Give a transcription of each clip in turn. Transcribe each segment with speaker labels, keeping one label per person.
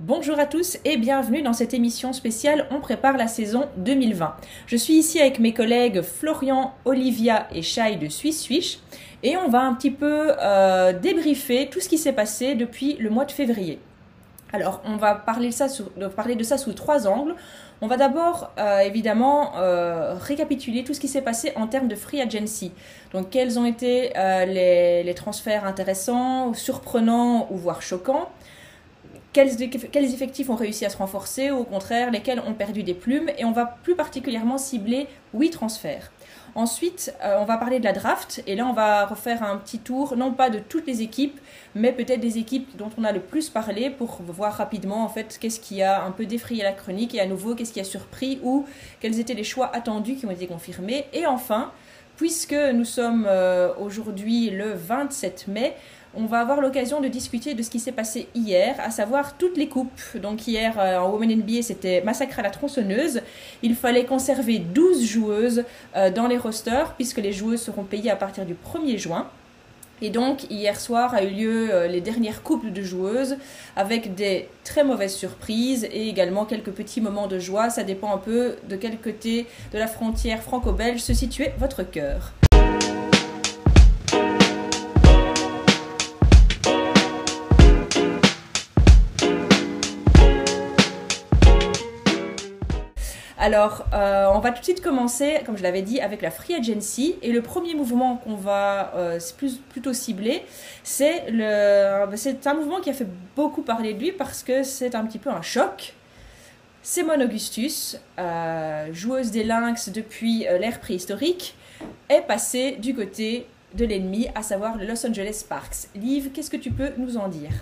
Speaker 1: Bonjour à tous et bienvenue dans cette émission spéciale On prépare la saison 2020. Je suis ici avec mes collègues Florian, Olivia et Shai de Suisse Swish et on va un petit peu euh, débriefer tout ce qui s'est passé depuis le mois de février. Alors, on va parler de ça, sous trois angles. On va d'abord, euh, évidemment, euh, récapituler tout ce qui s'est passé en termes de free agency. Donc, quels ont été les, transferts intéressants, surprenants ou voire choquants quels, effectifs ont réussi à se renforcer, ou au contraire, lesquels ont perdu des plumes, et on va plus particulièrement cibler huit transferts. Ensuite, euh, on va parler de la draft, et là, on va refaire un petit tour, non pas de toutes les équipes, mais peut-être des équipes dont on a le plus parlé pour voir rapidement, en fait, qu'est-ce qui a un peu défrayé la chronique, et à nouveau, qu'est-ce qui a surpris, ou quels étaient les choix attendus qui ont été confirmés. Et enfin, puisque nous sommes euh, aujourd'hui le 27 mai, on va avoir l'occasion de discuter de ce qui s'est passé hier, à savoir toutes les coupes. Donc hier euh, en Women NBA, c'était massacre à la tronçonneuse. Il fallait conserver 12 joueuses euh, dans les rosters puisque les joueuses seront payées à partir du 1er juin. Et donc hier soir a eu lieu euh, les dernières coupes de joueuses avec des très mauvaises surprises et également quelques petits moments de joie. Ça dépend un peu de quel côté de la frontière franco-belge se situait votre cœur. Alors, euh, on va tout de suite commencer, comme je l'avais dit, avec la Free Agency. Et le premier mouvement qu'on va euh, plutôt cibler, c'est un mouvement qui a fait beaucoup parler de lui parce que c'est un petit peu un choc. Simone Augustus, euh, joueuse des Lynx depuis l'ère préhistorique, est passée du côté de l'ennemi, à savoir le Los Angeles Sparks. Liv, qu'est-ce que tu peux nous en dire?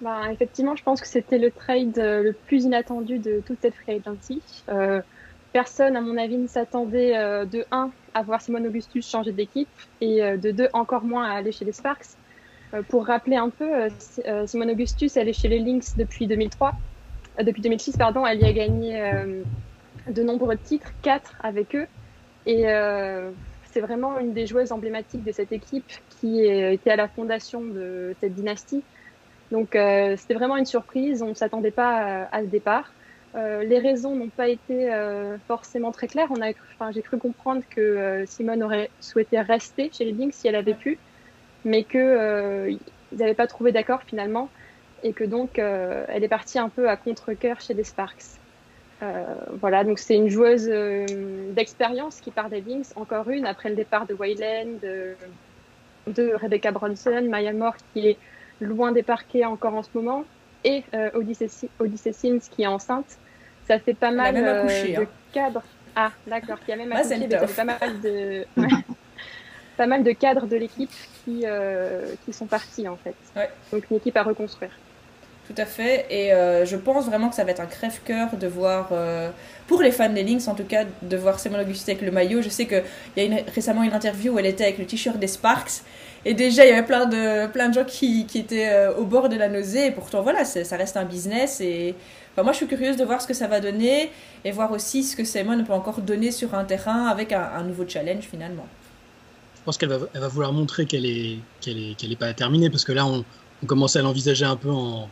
Speaker 2: Bah, effectivement, je pense que c'était le trade euh, le plus inattendu de toute cette free agency. Euh, personne, à mon avis, ne s'attendait euh, de 1 à voir Simone Augustus changer d'équipe et de 2 encore moins à aller chez les Sparks. Pour rappeler un peu, Simone Augustus, elle est chez les Lynx depuis 2003, depuis 2006, pardon. Elle y a gagné de nombreux titres, 4 avec eux. Et c'est vraiment une des joueuses emblématiques de cette équipe qui était à la fondation de cette dynastie. Donc euh, c'était vraiment une surprise, on ne s'attendait pas à, ce départ. Euh, les raisons n'ont pas été euh, forcément très claires. On a, enfin, j'ai cru comprendre que Simone aurait souhaité rester chez les Lynx si elle avait pu, mais qu'ils n'avaient pas trouvé d'accord finalement, et que donc elle est partie un peu à contre-cœur chez les Sparks. voilà, donc c'est une joueuse d'expérience qui part des Lynx, encore une après le départ de Wayland, de, de Rebecca Bronson, Maya Moore qui est loin des parquets encore en ce moment, et euh, Odyssey, Sims qui est enceinte. Ça fait pas mal euh, de hein. cadres. Ah, d'accord, qui a même accouché, pas mal de. pas mal de cadres de l'équipe qui, euh, qui sont partis en fait. Donc une équipe à reconstruire.
Speaker 1: Tout à fait. Et je pense vraiment que ça va être un crève-cœur de voir, pour les fans des Lynx en tout cas, de voir Simone Auguste avec le maillot. Je sais qu'il y a une, récemment une interview où elle était avec le t-shirt des Sparks. Et déjà, il y avait plein de, plein de gens qui, qui étaient euh, au bord de la nausée. Et pourtant, voilà, ça reste un business. Et enfin, moi, je suis curieuse de voir ce que ça va donner et voir aussi ce que Simon peut encore donner sur un terrain avec un, nouveau challenge finalement.
Speaker 3: Je pense qu'elle va, elle va vouloir montrer qu'elle est, qu'elle est, qu'elle est pas terminée parce que là, on, on commençait à l'envisager un peu en,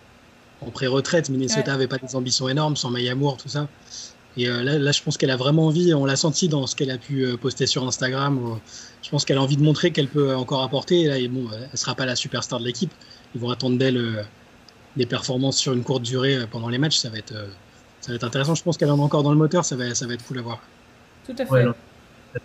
Speaker 3: en pré-retraite. Minnesota n'avait pas des ambitions énormes sans Maya Moore, tout ça. Et euh, là, là, je pense qu'elle a vraiment envie, on l'a senti dans ce qu'elle a pu euh, poster sur Instagram. Je pense qu'elle a envie de montrer qu'elle peut encore apporter. Et là, et bon, elle sera pas la superstar de l'équipe. Ils vont attendre d'elle euh, des performances sur une courte durée pendant les matchs. Ça va être, ça va être intéressant. Je pense qu'elle en a encore dans le moteur. Ça va, ça va être cool à voir.
Speaker 1: Tout à fait.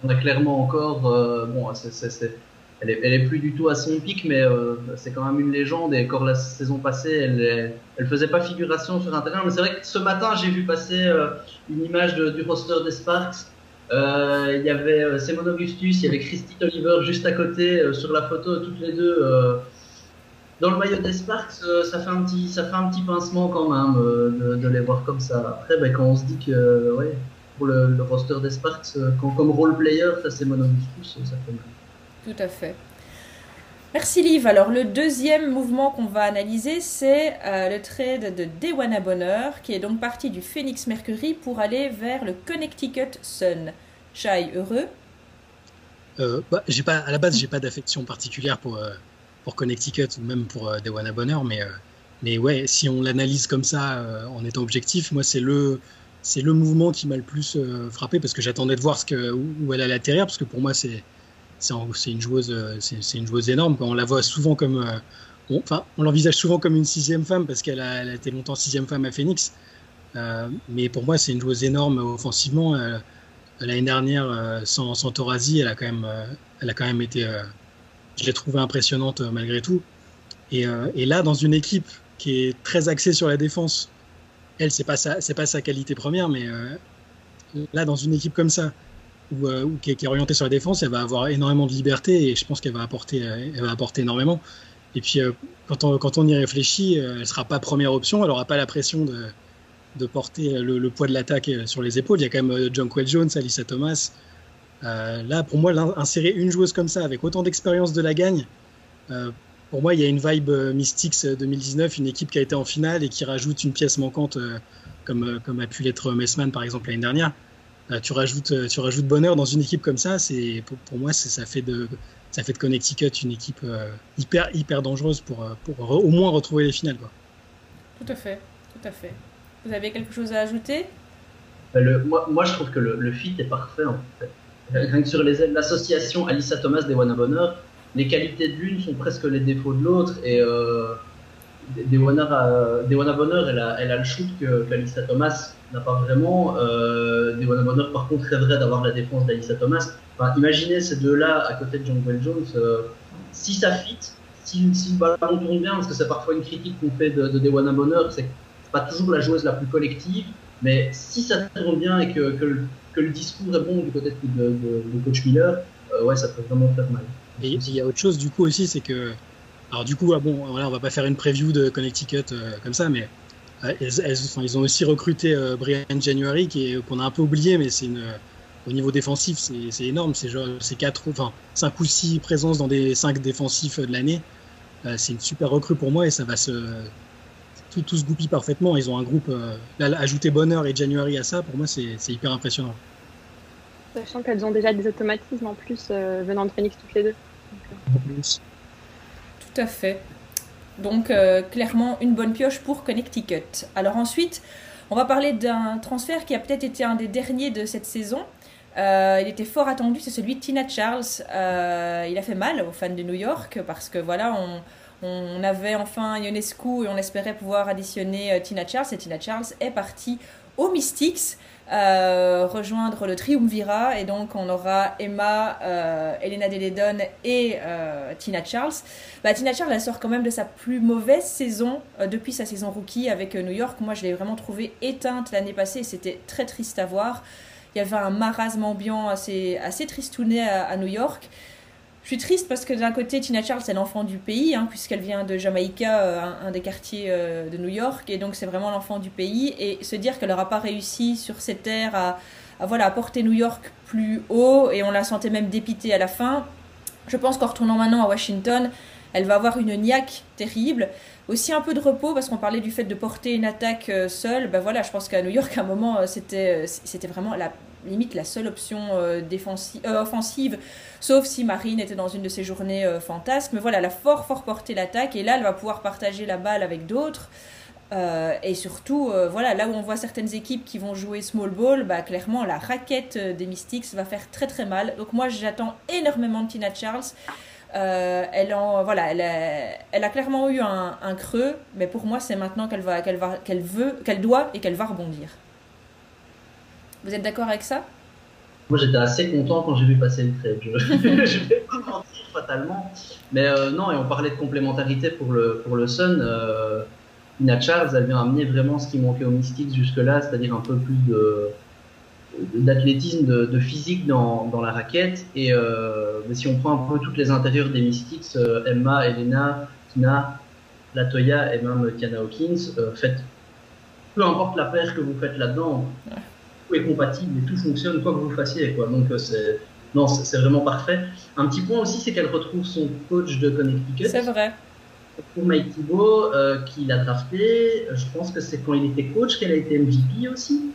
Speaker 4: on a clairement encore. bon, c'est elle est, plus du tout à son pic, mais euh, c'est quand même une légende. Et encore la saison passée, elle, elle faisait pas figuration sur un terrain. Mais c'est vrai que ce matin, j'ai vu passer euh, une image du roster des Sparks. Euh, il y avait Simon Augustus, il y avait Christy Oliver juste à côté sur la photo, toutes les deux. dans le maillot des Sparks, ça fait un petit, ça fait un petit pincement quand même de, les voir comme ça. Après, ben, quand on se dit que, pour le, roster des Sparks, comme role player, ça Simon Augustus, ça fait mal.
Speaker 1: Tout à fait. Merci Liv. Alors le deuxième mouvement qu'on va analyser, c'est euh, le trade de Dewana Bonner, qui est donc parti du Phoenix Mercury pour aller vers le Connecticut Sun. Shai, heureux?
Speaker 3: Euh, bah, j'ai pas, À la base, j'ai pas d'affection particulière pour, euh, Connecticut ou même pour Dewana Bonner, mais mais ouais, si on l'analyse comme ça en étant objectif, moi c'est le c'est mouvement qui m'a le plus frappé parce que j'attendais de voir que, où, elle allait atterrir parce que pour moi c'est c'est une joueuse c'est une joueuse énorme on la voit souvent comme on, enfin on l'envisage souvent comme une sixième femme parce qu'elle a, été longtemps sixième femme à Phoenix. Mais pour moi c'est une joueuse énorme offensivement. L'année dernière sans, sans elle a quand même elle a quand même été je l'ai trouvée impressionnante euh, malgré tout. Euh, et, là, dans une équipe qui est très axée sur la défense, elle, c'est pas c'est pas sa qualité première, mais euh, là, dans une équipe comme ça, où, qui, est, orientée sur la défense, elle va avoir énormément de liberté et je pense qu'elle va apporter, elle va apporter énormément. Et puis, quand, on, quand on y réfléchit, elle sera pas première option, elle aura pas la pression de, de porter le, poids de l'attaque sur les épaules. Il y a quand même John Quell Jones, Alyssa Thomas, euh, là, pour moi, insérer une joueuse comme ça, avec autant d'expérience de la gagne, euh, pour moi, il y a une vibe euh, Mystics 2019, une équipe qui a été en finale et qui rajoute une pièce manquante, comme, comme a pu l'être Messman, par exemple, l'année dernière. Tu, rajoutes, tu rajoutes bonheur dans une équipe comme ça, c'est pour, pour, moi, ça fait, de, ça fait de Connecticut une équipe hyper, hyper dangereuse pour, pour au moins retrouver les finales. Quoi.
Speaker 1: Tout à fait, tout à fait. Vous avez quelque chose à ajouter?
Speaker 4: Le, moi, moi, je trouve que le, le fit est parfait en fait. Rien que sur l'association Alissa Thomas des Bonheur, les qualités de l'une sont presque les défauts de l'autre. Et euh, Dewana Bonheur, elle a, elle a le shoot qu'Alissa Thomas n'a pas vraiment. Euh, Bonheur, par contre, rêverait d'avoir la défense d'Alissa Thomas. Imaginez ces deux-là à côté de John Bell Jones. Euh, si ça fit, si, si, le ballon tourne bien, parce que c'est parfois une critique qu'on fait de, de Dewana Bonheur, c'est pas toujours la joueuse la plus collective. Mais si ça tourne bien et que, que que le discours est bon du de, coach Miller, euh, ouais, ça peut vraiment faire mal.
Speaker 3: Et il y a autre chose du coup aussi, c'est que, alors du coup, ah bon, voilà, on va pas faire une preview de Connecticut euh, comme ça, mais euh, ils ont aussi recruté Brian January, qui qu'on a un peu oublié, mais c'est une au niveau défensif, c'est énorme. C'est genre, c'est quatre, enfin, cinq ou six présences dans des cinq défensifs de l'année. c'est une super recrue pour moi et ça va se tout, tout se goupille parfaitement. Ils ont un groupe. ajouter Bonheur et January à ça, pour moi, c'est hyper impressionnant.
Speaker 2: Sachant qu'elles ont déjà des automatismes en plus euh, venant de Phoenix toutes les deux.
Speaker 1: Fait. Donc euh, clairement une bonne pioche pour Connecticut. Alors ensuite, on va parler d'un transfert qui a peut-être été un des derniers de cette saison. Euh, il était fort attendu, c'est celui de Tina Charles. il a fait mal aux fans de New York parce que voilà, on, on avait enfin Ionescu et on espérait pouvoir additionner Tina Charles. Et Tina Charles est partie aux Mystics. Euh, rejoindre le Triumvirat et donc on aura Emma, euh, Elena Deledon et euh, Tina Charles. Bah, Tina Charles elle sort quand même de sa plus mauvaise saison depuis sa saison rookie avec New York. Moi je l'ai vraiment trouvée éteinte l'année passée, c'était très triste à voir. Il y avait un marasme ambiant assez, assez tristouné à New York. Suis triste parce que d'un côté, Tina Charles, c'est l'enfant du pays, hein, puisqu'elle vient de Jamaïca, euh, un, des quartiers euh, de New York, et donc c'est vraiment l'enfant du pays. Et se dire qu'elle n'aura pas réussi sur ces terres à, voilà, porter New York plus haut, et on la sentait même dépitée à la fin, je pense qu'en retournant maintenant à Washington, elle va avoir une niaque terrible. Aussi un peu de repos, parce qu'on parlait du fait de porter une attaque euh, seule. Ben voilà, je pense qu'à New York, à un moment, c'était vraiment la limite la seule option euh, défensive, euh, offensive, sauf si Marine était dans une de ses journées euh, fantasques. Mais voilà, elle a fort, fort porté l'attaque et là, elle va pouvoir partager la balle avec d'autres. et surtout, voilà, là où on voit certaines équipes qui vont jouer small ball, bah, clairement, la raquette des Mystics va faire très très mal. Donc moi, j'attends énormément de Tina Charles. elle, en, voilà, elle, a, clairement eu un, un creux, mais pour moi, c'est maintenant qu'elle va, qu'elle qu'elle veut, qu'elle doit et qu'elle va rebondir. Vous êtes d'accord avec ça?
Speaker 4: Moi, j'étais assez content quand j'ai vu passer le trade. Je vais pas mentir fatalement. Mais euh, non, et on parlait de complémentarité pour le, pour le Sun. Euh, Ina Charles, elle vient amener vraiment ce qui manquait aux Mystics jusque-là, c'est-à-dire un peu plus de d'athlétisme, de, physique dans, dans, la raquette. Et euh, si on prend un peu toutes les intérieurs des Mystics, euh, Emma, Elena, Tina, Latoya et même Tiana Hawkins, faites peu importe la paire que vous faites là-dedans, est compatible et tout fonctionne quoi que vous fassiez. Quoi. Donc, euh, c'est, non, c'est, vraiment parfait. Un petit point aussi, c'est qu'elle retrouve son coach de Connecticut.
Speaker 1: C'est vrai.
Speaker 4: Pour Mike Thibault, euh, qui l'a drafté. Je pense que c'est quand il était coach qu'elle a été MVP aussi.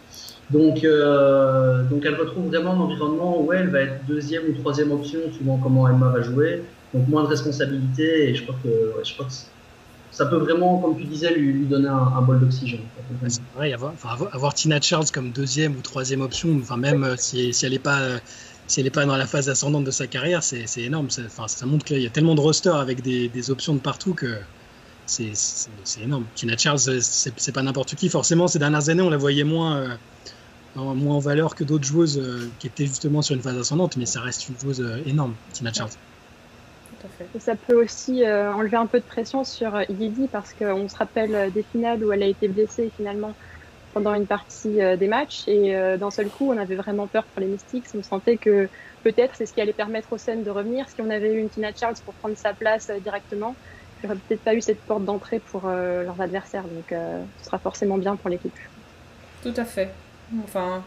Speaker 4: Donc, euh, donc elle retrouve vraiment un environnement où elle va être deuxième ou troisième option, suivant comment Emma va jouer. Donc moins de responsabilité et je crois que, je crois que ça peut vraiment, comme tu disais, lui, donner un, bol d'oxygène.
Speaker 3: c'est vrai, avoir, Tina Charles comme deuxième ou troisième option, enfin même si, si elle n'est pas si elle pas dans la phase ascendante de sa carrière, c'est énorme. Enfin, ça montre qu'il y a tellement de rosters avec des, options de partout que c'est énorme. Tina Charles, c'est pas n'importe qui. Forcément, ces dernières années, on la voyait moins, euh, en, moins en valeur que d'autres joueuses euh, qui étaient justement sur une phase ascendante, mais ça reste une joueuse euh, énorme, Tina Charles.
Speaker 2: Et ça peut aussi enlever un peu de pression sur Iggy parce qu'on se rappelle des finales où elle a été blessée finalement pendant une partie des matchs et d'un seul coup on avait vraiment peur pour les Mystics. On sentait que peut-être c'est ce qui allait permettre aux scènes de revenir. Si on avait eu une Tina Charles pour prendre sa place directement, il n'y peut-être pas eu cette porte d'entrée pour euh, leurs adversaires. Donc, euh, ce sera forcément bien pour l'équipe.
Speaker 1: Tout à fait. Enfin,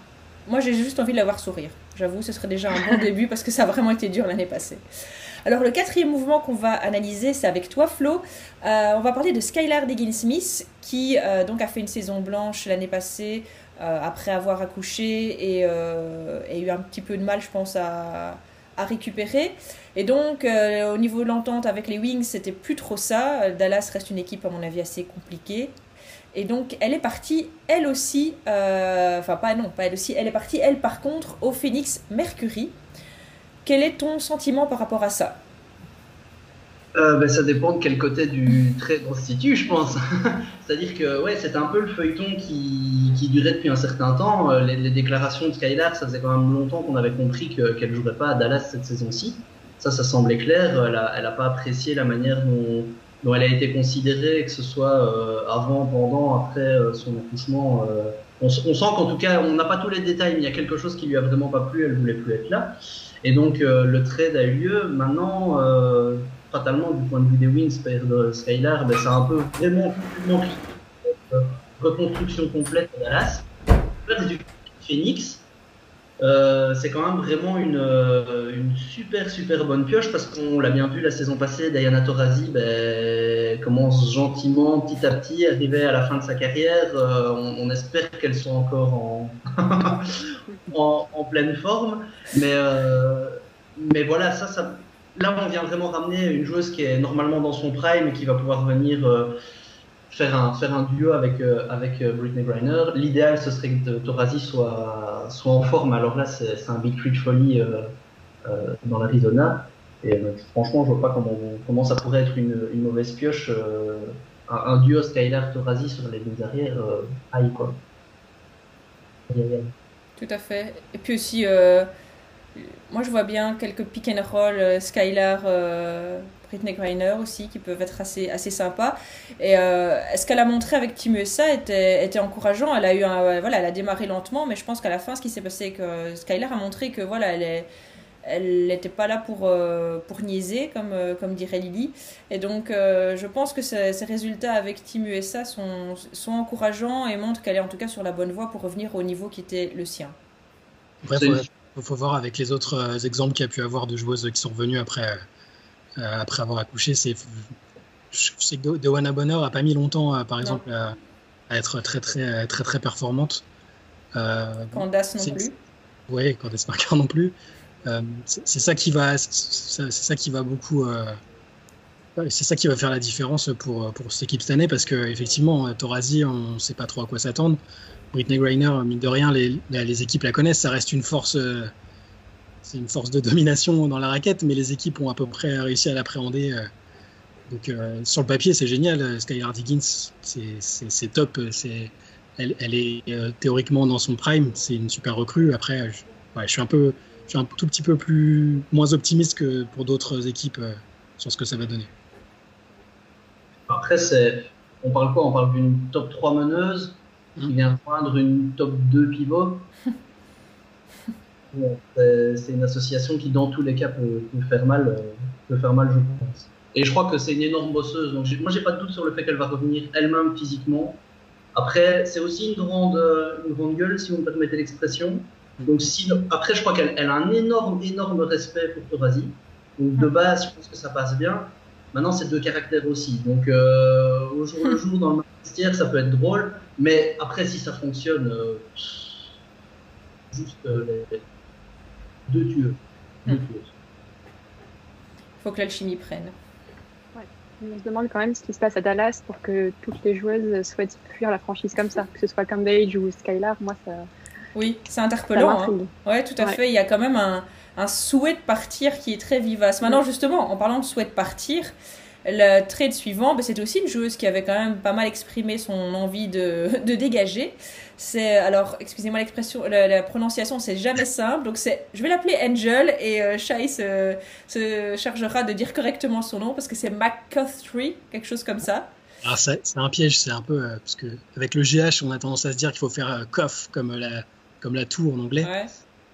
Speaker 1: moi, j'ai juste envie de la voir sourire. J'avoue, ce serait déjà un bon début parce que ça a vraiment été dur l'année passée. Alors, le quatrième mouvement qu'on va analyser, c'est avec toi, Flo. Euh, on va parler de Skylar Diggins-Smith, qui donc a fait une saison blanche l'année passée après avoir accouché et, eu un petit peu de mal, je pense, à, récupérer. Et donc, euh, au niveau de l'entente avec les Wings, c'était plus trop ça. Dallas reste une équipe, à mon avis, assez compliquée. Et donc, elle est partie, elle aussi, euh, enfin, pas non, pas elle aussi, elle est partie, elle, par contre, au Phoenix Mercury. Quel est ton sentiment par rapport à ça
Speaker 4: euh, ben, ça dépend de quel côté du trait constitue, je pense. C'est-à-dire que ouais, c'était un peu le feuilleton qui, qui, durait depuis un certain temps. Euh, les, déclarations de Skylar, ça faisait quand même longtemps qu'on avait compris qu'elle ne jouerait pas à Dallas cette saison-ci. Ça, ça semblait clair. Elle n'a pas apprécié la manière dont, elle a été considérée, que ce soit euh, avant, pendant, après son accouchement. On, on, sent qu'en tout cas, on n'a pas tous les détails, mais il y a quelque chose qui lui a vraiment pas plu. Elle voulait plus être là. Et donc, le trade a eu lieu. Maintenant fatalement, du point de vue des Wings, de Skylar, ben, c'est un peu vraiment euh, reconstruction complète de Dallas. Du Phoenix, euh, c'est quand même vraiment une, euh, une, super super bonne pioche parce qu'on l'a bien vu la saison passée, Diana Taurasi ben, commence gentiment, petit à petit, arriver à la fin de sa carrière. on, espère qu'elle soit encore en, en, pleine forme, mais, mais voilà, ça, ça là, on vient vraiment ramener une joueuse qui est normalement dans son prime et qui va pouvoir venir euh, faire, un, faire un duo avec, euh, avec euh, Britney Griner. L'idéal, ce serait que Torazi soit, soit en forme. Alors là, c'est un big tree de folie dans l'Arizona. Et franchement, je vois pas comment, comment ça pourrait être une, une mauvaise pioche. Un, duo Skylar-Torazi sur les deux arrières, aïe quoi.
Speaker 1: Tout à fait. Et puis aussi, moi, je vois bien quelques pick and roll, euh, Skylar, euh, Britney Griner aussi, qui peuvent être assez, assez sympas. Et euh, ce qu'elle a montré avec Team USA était, était encourageant? Elle a, eu voilà, elle a démarré lentement, mais je pense qu'à la fin, ce qui s'est passé, que Skylar a montré que voilà, elle elle n'était pas là pour, pour niaiser, comme, comme dirait Lily. Et donc, je pense que ces, résultats avec Team USA sont, sont encourageants et montrent qu'elle est en tout cas sur la bonne voie pour revenir au niveau qui était le sien.
Speaker 3: Bref, il faut voir avec les autres euh, exemples qu'il y a pu avoir de joueuses qui sont revenues après, euh, après avoir accouché. C'est, je sais que Dewana Bonheur n'a pas mis longtemps, euh, par exemple, à, être très, très, très, très performante.
Speaker 1: Candace non plus.
Speaker 3: Oui, Candace Marker non plus. c'est ça qui va, c'est ça qui va beaucoup. c'est ça qui va faire la différence pour, pour cette équipe cette année parce que effectivement, Torazi, on ne sait pas trop à quoi s'attendre. Britney Griner, mine de rien, les, les, équipes la connaissent, ça reste une force, euh, c'est une force de domination dans la raquette, mais les équipes ont à peu près réussi à l'appréhender. Euh. donc euh, sur le papier, c'est génial. Skylar Diggins, c'est top. C'est, elle, elle, est théoriquement dans son prime. C'est une super recrue. Après, je, je, suis un peu, je suis un tout petit peu plus moins optimiste que pour d'autres équipes sur ce que ça va donner.
Speaker 4: Après, c'est, on parle quoi? On parle d'une top 3 meneuse qui vient joindre une top 2 pivot. C'est une association qui, dans tous les cas, peut, faire mal, euh, peut faire mal, je pense. Et je crois que c'est une énorme bosseuse. Donc moi, j'ai pas de doute sur le fait qu'elle va revenir elle-même physiquement. Après, c'est aussi une grande, euh, une grande gueule, si vous me permettez l'expression. Donc, après, je crois qu'elle a un énorme, énorme respect pour Torazi. Donc, de base, je pense que ça passe bien. Maintenant, c'est deux caractères aussi. Donc, euh, au jour le jour, dans le vestiaire, ça peut être drôle. Mais après, si ça fonctionne, euh, juste euh, les deux tueux. Il
Speaker 1: faut que l'alchimie prenne.
Speaker 2: On se demande quand même ce qui se passe à Dallas pour que toutes les joueuses souhaitent fuir la franchise comme ça, que ce soit Cambage ou Skylar. Moi, ça.
Speaker 1: Oui, c'est interpellant. Hein. Ouais, tout à fait. Il y a quand même un, un, souhait de partir qui est très vivace. Maintenant, justement, en parlant de souhait de partir, le trade suivant, ben, c'était aussi une joueuse qui avait quand même pas mal exprimé son envie de, de dégager. C'est alors, excusez-moi l'expression, la, prononciation, c'est jamais simple. Donc c'est, je vais l'appeler Angel et euh, Shai se, se, chargera de dire correctement son nom parce que c'est McCuthry, quelque chose comme ça.
Speaker 3: Alors c'est un piège, c'est un peu euh, parce que avec le GH, on a tendance à se dire qu'il faut faire euh, cough comme la comme la tour en anglais.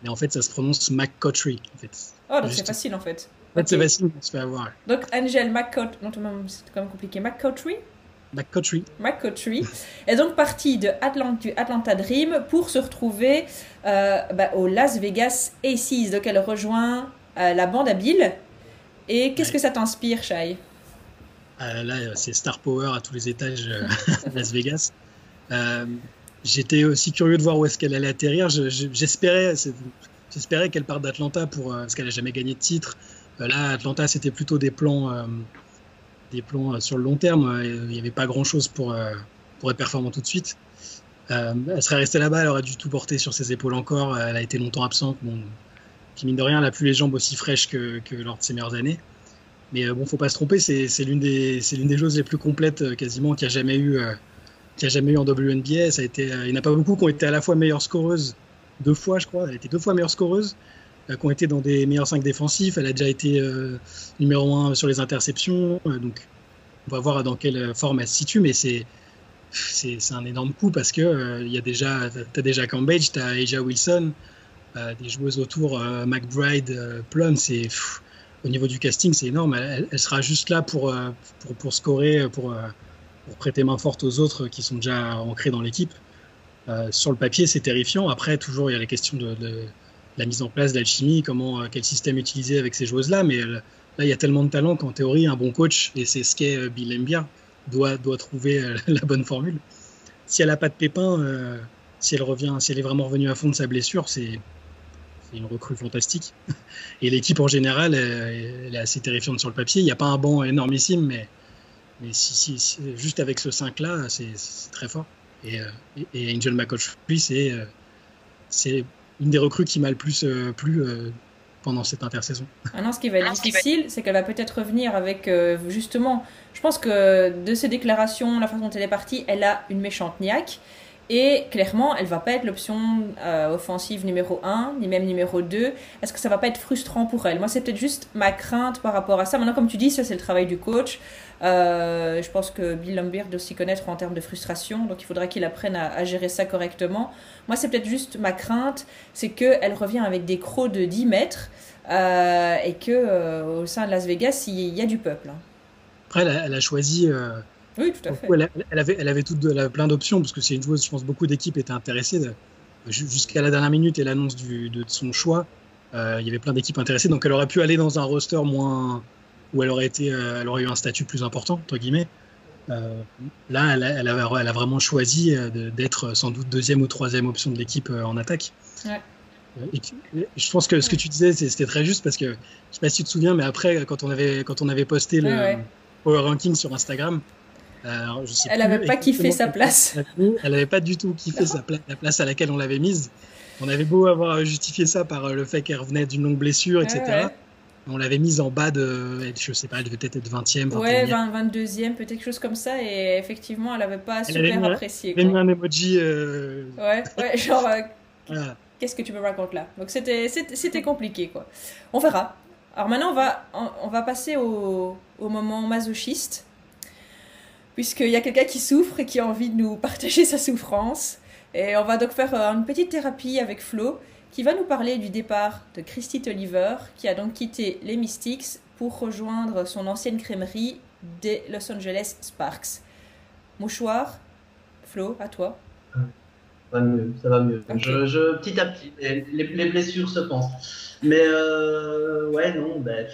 Speaker 3: Mais en fait, ça se prononce McCutchery en fait.
Speaker 1: Oh, donc c'est facile en fait.
Speaker 3: En fait, c'est facile, on se fait avoir.
Speaker 1: Donc Angel non, c'est quand même compliqué. McCutchery
Speaker 3: McCutchery.
Speaker 1: McCutchery est donc partie de Atlanta, du Atlanta Dream pour se retrouver euh, bah, au Las Vegas Aces. Donc elle rejoint euh, la bande à Bill. Et qu'est-ce que ça t'inspire, Shai?
Speaker 3: Euh, Là, c'est Star Power à tous les étages Las Vegas. J'étais aussi curieux de voir où est-ce qu'elle allait atterrir. J'espérais, j'espérais qu'elle parte d'Atlanta pour parce qu'elle n'a jamais gagné de titre. Là, Atlanta, c'était plutôt des plans des plans euh, sur le long terme. Euh, il n'y avait pas grand-chose pour, euh, pour être performant tout de suite. elle serait restée là-bas, elle aurait dû tout porter sur ses épaules encore. Elle a été longtemps absente. Qui mine de rien, n'a plus les jambes aussi fraîches que, lors de ses meilleures années. Mais bon, faut pas se tromper, c'est l'une des, des choses les plus complètes quasiment qu'il n'y a jamais eu, a jamais eu en WNBA. Ça a été, il n'y en a pas beaucoup qui ont été à la fois meilleure scoreuse deux fois, je crois. Elle a été deux fois meilleure scoreuse, qui ont été dans des meilleurs 5 défensifs. Elle a déjà été euh, numéro 1 sur les interceptions. Euh, donc, on va voir dans quelle forme elle se situe, mais c'est. C'est un énorme coup parce que euh, y a déjà, as déjà Cambridge, tu as Aja Wilson, des joueuses autour, McBride, Plum, c'est au niveau du casting, c'est énorme. Elle, sera juste là pour, pour, pour scorer, pour, pour, prêter main forte aux autres qui sont déjà ancrés dans l'équipe. sur le papier, c'est terrifiant. Après, toujours, il y a la question de, la mise en place d'alchimie, comment, euh, quel système utiliser avec ces joueuses-là. Mais euh, là, il y a tellement de talent qu'en théorie, un bon coach, et c'est ce qu'est euh, Bill Embia, doit, doit trouver la bonne formule. Si elle n'a pas de pépin, si elle revient, si elle est vraiment revenue à fond de sa blessure, c'est une recrue fantastique. Et l'équipe en général, elle, est assez terrifiante sur le papier. Il n'y a pas un banc énormissime, mais, juste avec ce 5-là, c'est très fort. Et, et, Angel McCoy, c'est une des recrues qui m'a le plus euh, plu euh, pendant cette intersaison.
Speaker 1: Maintenant, ce qui va être difficile, c'est qu'elle va peut-être revenir avec euh, justement. Je pense que de ses déclarations, la façon dont elle est partie, elle a une méchante niaque. Et clairement, elle va pas être l'option offensive numéro 1, ni même numéro 2. Est-ce que ça va pas être frustrant pour elle? Moi, c'est peut-être juste ma crainte par rapport à ça. Maintenant, comme tu dis, ça, c'est le travail du coach. Euh, je pense que Bill Lambert doit aussi connaître en termes de frustration, donc il faudra qu'il apprenne à, gérer ça correctement. Moi, c'est peut-être juste ma crainte, c'est qu'elle revient avec des crocs de 10 mètres euh, et que euh, au sein de Las Vegas, il y a du peuple. Hein.
Speaker 3: Après, elle a, choisi.
Speaker 1: Oui, tout à fait.
Speaker 3: Elle, avait, elle avait, toutes, elle plein d'options parce que c'est une joueuse, je pense, beaucoup d'équipes étaient intéressées. Jusqu'à la dernière minute et l'annonce de son choix, il y avait plein d'équipes intéressées, donc elle aurait pu aller dans un roster moins où elle aurait, été, euh, elle aurait eu un statut plus important, entre guillemets. Euh, là, elle a, elle, a, elle a, vraiment choisi euh, d'être sans doute deuxième ou troisième option de l'équipe en attaque. Ouais. Et je pense que ce que tu disais, c'était très juste parce que je sais pas si tu te souviens, mais après, quand on avait, quand on avait posté le Power Ranking sur Instagram,
Speaker 1: je sais elle n'avait pas kiffé sa place.
Speaker 3: Elle n'avait pas du tout kiffé sa la place à laquelle on l'avait mise. On avait beau avoir justifié ça par le fait qu'elle revenait d'une longue blessure, etc. On l'avait mise en bas de, je sais pas, elle devait peut-être être 20e. 21e.
Speaker 1: Ouais, 22e, peut-être quelque chose comme ça. Et effectivement, elle n'avait pas super apprécié.
Speaker 3: Elle avait mis un emoji. Euh,
Speaker 1: ouais, ouais, genre, euh, qu'est-ce que tu me racontes là? Donc c'était, compliqué, quoi. On verra. Alors maintenant, on va, on, va passer au, au moment masochiste. Puisqu'il y a quelqu'un qui souffre et qui a envie de nous partager sa souffrance. Et on va donc faire euh, une petite thérapie avec Flo qui va nous parler du départ de Christy Oliver, qui a donc quitté les Mystics pour rejoindre son ancienne crèmerie des Los Angeles Sparks. Mouchoir, Flo, à toi.
Speaker 4: Ça va mieux, ça va mieux. Je, petit à petit, les, blessures se pensent. Mais euh, ouais, non, ben,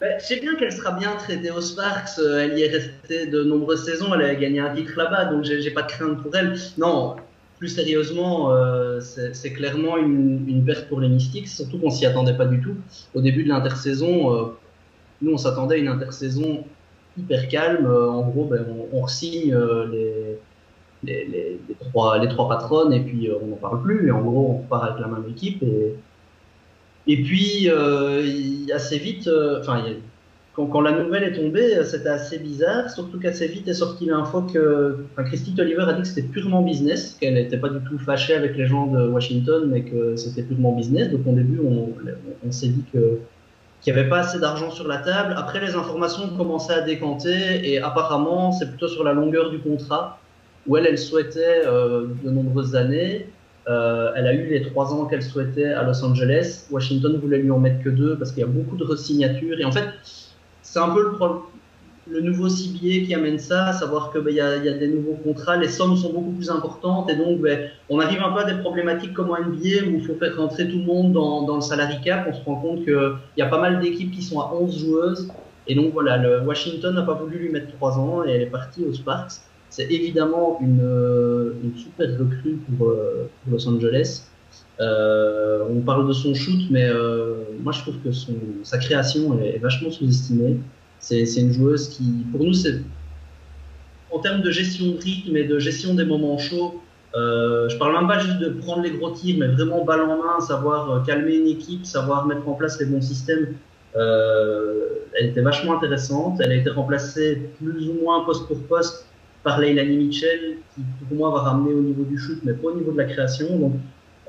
Speaker 4: ben, je sais bien qu'elle sera bien traitée aux Sparks. Elle y est restée de nombreuses saisons. Elle a gagné un titre là-bas, donc j'ai pas de crainte pour elle. Non, plus sérieusement, euh, c'est clairement une, perte pour les Mystics, surtout qu'on s'y attendait pas du tout. Au début de l'intersaison, euh, nous on s'attendait à une intersaison hyper calme. En gros, ben, on, on signe les, trois, patronnes et puis on n'en parle plus. Et en gros, on repart avec la même équipe. Et puis, assez vite, enfin, quand, la nouvelle est tombée, c'était assez bizarre, surtout qu'assez vite est sortie l'info que enfin, Christy Oliver a dit que c'était purement business, qu'elle n'était pas du tout fâchée avec les gens de Washington, mais que c'était purement business. Donc au début, on, s'est dit qu'il n'y avait pas assez d'argent sur la table. Après, les informations commencé à décanter et apparemment, c'est plutôt sur la longueur du contrat où elle, elle souhaitait euh, de nombreuses années. Euh, elle a eu les trois ans qu'elle souhaitait à Los Angeles. Washington voulait lui en mettre que deux parce qu'il y a beaucoup de resignatures. Et en fait, c'est un peu le, nouveau CBA qui amène ça, à savoir qu'il ben, y, a, des nouveaux contrats, les sommes sont beaucoup plus importantes et donc ben, on arrive un peu à des problématiques comme en NBA où il faut faire rentrer tout le monde dans, le salary cap. On se rend compte qu'il y a pas mal d'équipes qui sont à 11 joueuses et donc voilà, le Washington n'a pas voulu lui mettre 3 ans et elle est partie aux Sparks. C'est évidemment une, une, super recrue pour, euh, Los Angeles. Euh, on parle de son shoot, mais euh, moi je trouve que sa création est, vachement sous-estimée. C'est, une joueuse qui, pour nous, c'est en termes de gestion de rythme et de gestion des moments chauds. Euh, je parle même pas juste de prendre les gros tirs, mais vraiment balle en main, savoir euh, calmer une équipe, savoir mettre en place les bons systèmes. Euh, elle était vachement intéressante. Elle a été remplacée plus ou moins poste pour poste par Leilani Mitchell, qui pour moi va ramener au niveau du shoot, mais pas au niveau de la création. Donc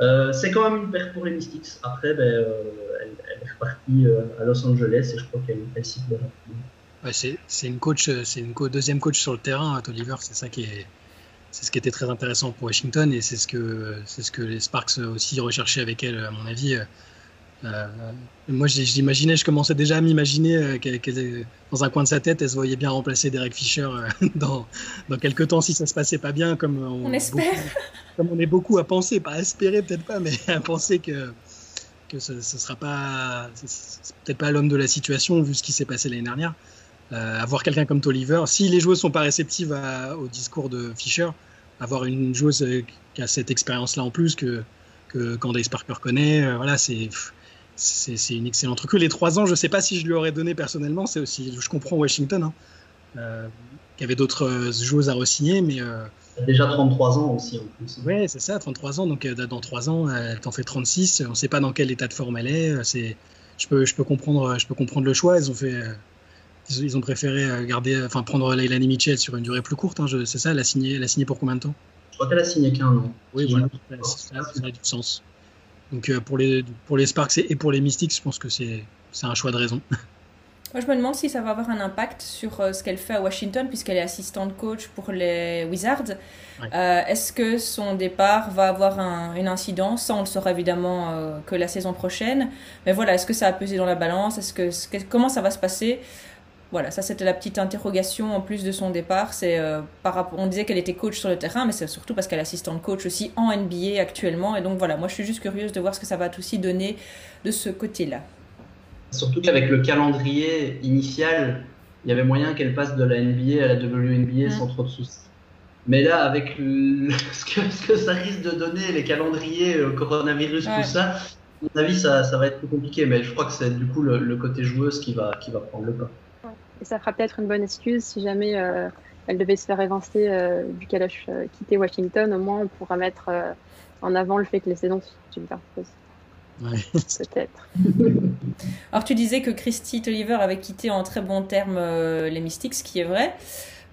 Speaker 4: euh, c'est quand même une perte pour les Mystics. Après, ben, euh, elle, est repartie euh, à Los Angeles et je crois qu'elle elle s'y plaît
Speaker 3: ouais, c'est une c'est une deuxième coach sur le terrain, à Oliver. C'est ça qui est, c'est ce qui était très intéressant pour Washington et c'est ce que c'est ce que les Sparks aussi recherchaient avec elle, à mon avis. Euh, moi, j'imaginais, je commençais déjà à m'imaginer euh, qu'elle, dans un coin de sa tête, elle se voyait bien remplacer Derek Fisher euh, dans, dans quelques temps si ça se passait pas bien, comme
Speaker 1: on, on espère.
Speaker 3: Beaucoup, comme on est beaucoup à penser, pas à espérer peut-être pas, mais à penser que que ce, ne sera pas, c'est peut-être pas l'homme de la situation vu ce qui s'est passé l'année dernière. Euh, avoir quelqu'un comme Tolliver, si les joueuses sont pas réceptives à, au discours de Fisher, avoir une joueuse qui a cette expérience-là en plus que que Candace Parker connaît, voilà, c'est c'est une excellente recrue. Les trois ans, je ne sais pas si je lui aurais donné personnellement. C'est aussi, je comprends Washington, hein, euh, qui avait d'autres euh, joueuses à re-signer, mais euh,
Speaker 4: déjà 33 ans aussi en plus.
Speaker 3: Ouais, c'est ça, 33 ans. Donc euh, dans trois ans, elle t'en fait 36. On ne sait pas dans quel état de forme elle est. C'est, je peux, je peux comprendre, je peux comprendre le choix. Ils ont fait, ils, ils ont préféré garder, enfin prendre Leilani Mitchell sur une durée plus courte. Hein, c'est ça, elle a signé, elle a signé pour combien de temps?
Speaker 4: Je crois qu'elle a signé qu'un an.
Speaker 3: Oui, voilà, ça, ça a du sens. Donc euh, pour les, pour les Sparks et pour les Mystics, je pense que c'est un choix de raison.
Speaker 1: Moi, je me demande si ça va avoir un impact sur euh, ce qu'elle fait à Washington, puisqu'elle est assistante coach pour les Wizards. Ouais. Euh, Est-ce que son départ va avoir un, une incidence? Ça, on le saura évidemment euh, que la saison prochaine. Mais voilà, est-ce que ça a pesé dans la balance? Est-ce que, que, comment ça va se passer? Voilà, ça c'était la petite interrogation en plus de son départ. C'est euh, par rapport, on disait qu'elle était coach sur le terrain, mais c'est surtout parce qu'elle est assistante coach aussi en NBA actuellement. Et donc voilà, moi je suis juste curieuse de voir ce que ça va aussi donner de ce côté-là.
Speaker 4: Surtout qu'avec le calendrier initial, il y avait moyen qu'elle passe de la NBA à la WNBA mmh. sans trop de soucis. Mais là, avec le, ce, que, ce, que, ça risque de donner, les calendriers, le coronavirus, ouais. tout ça, à mon avis, ça, ça, va être plus compliqué. Mais je crois que c'est du coup le, le côté joueuse qui va, qui va prendre le pas.
Speaker 2: Et ça fera peut-être une bonne excuse si jamais euh, elle devait se faire évincer euh, vu qu'elle a euh, quitté Washington. Au moins, on pourra mettre euh, en avant le fait que les saisons sont super
Speaker 3: Ouais.
Speaker 2: Peut-être.
Speaker 1: Alors, tu disais que Christy Tolliver avait quitté en très bons termes les Mystics, ce qui est vrai.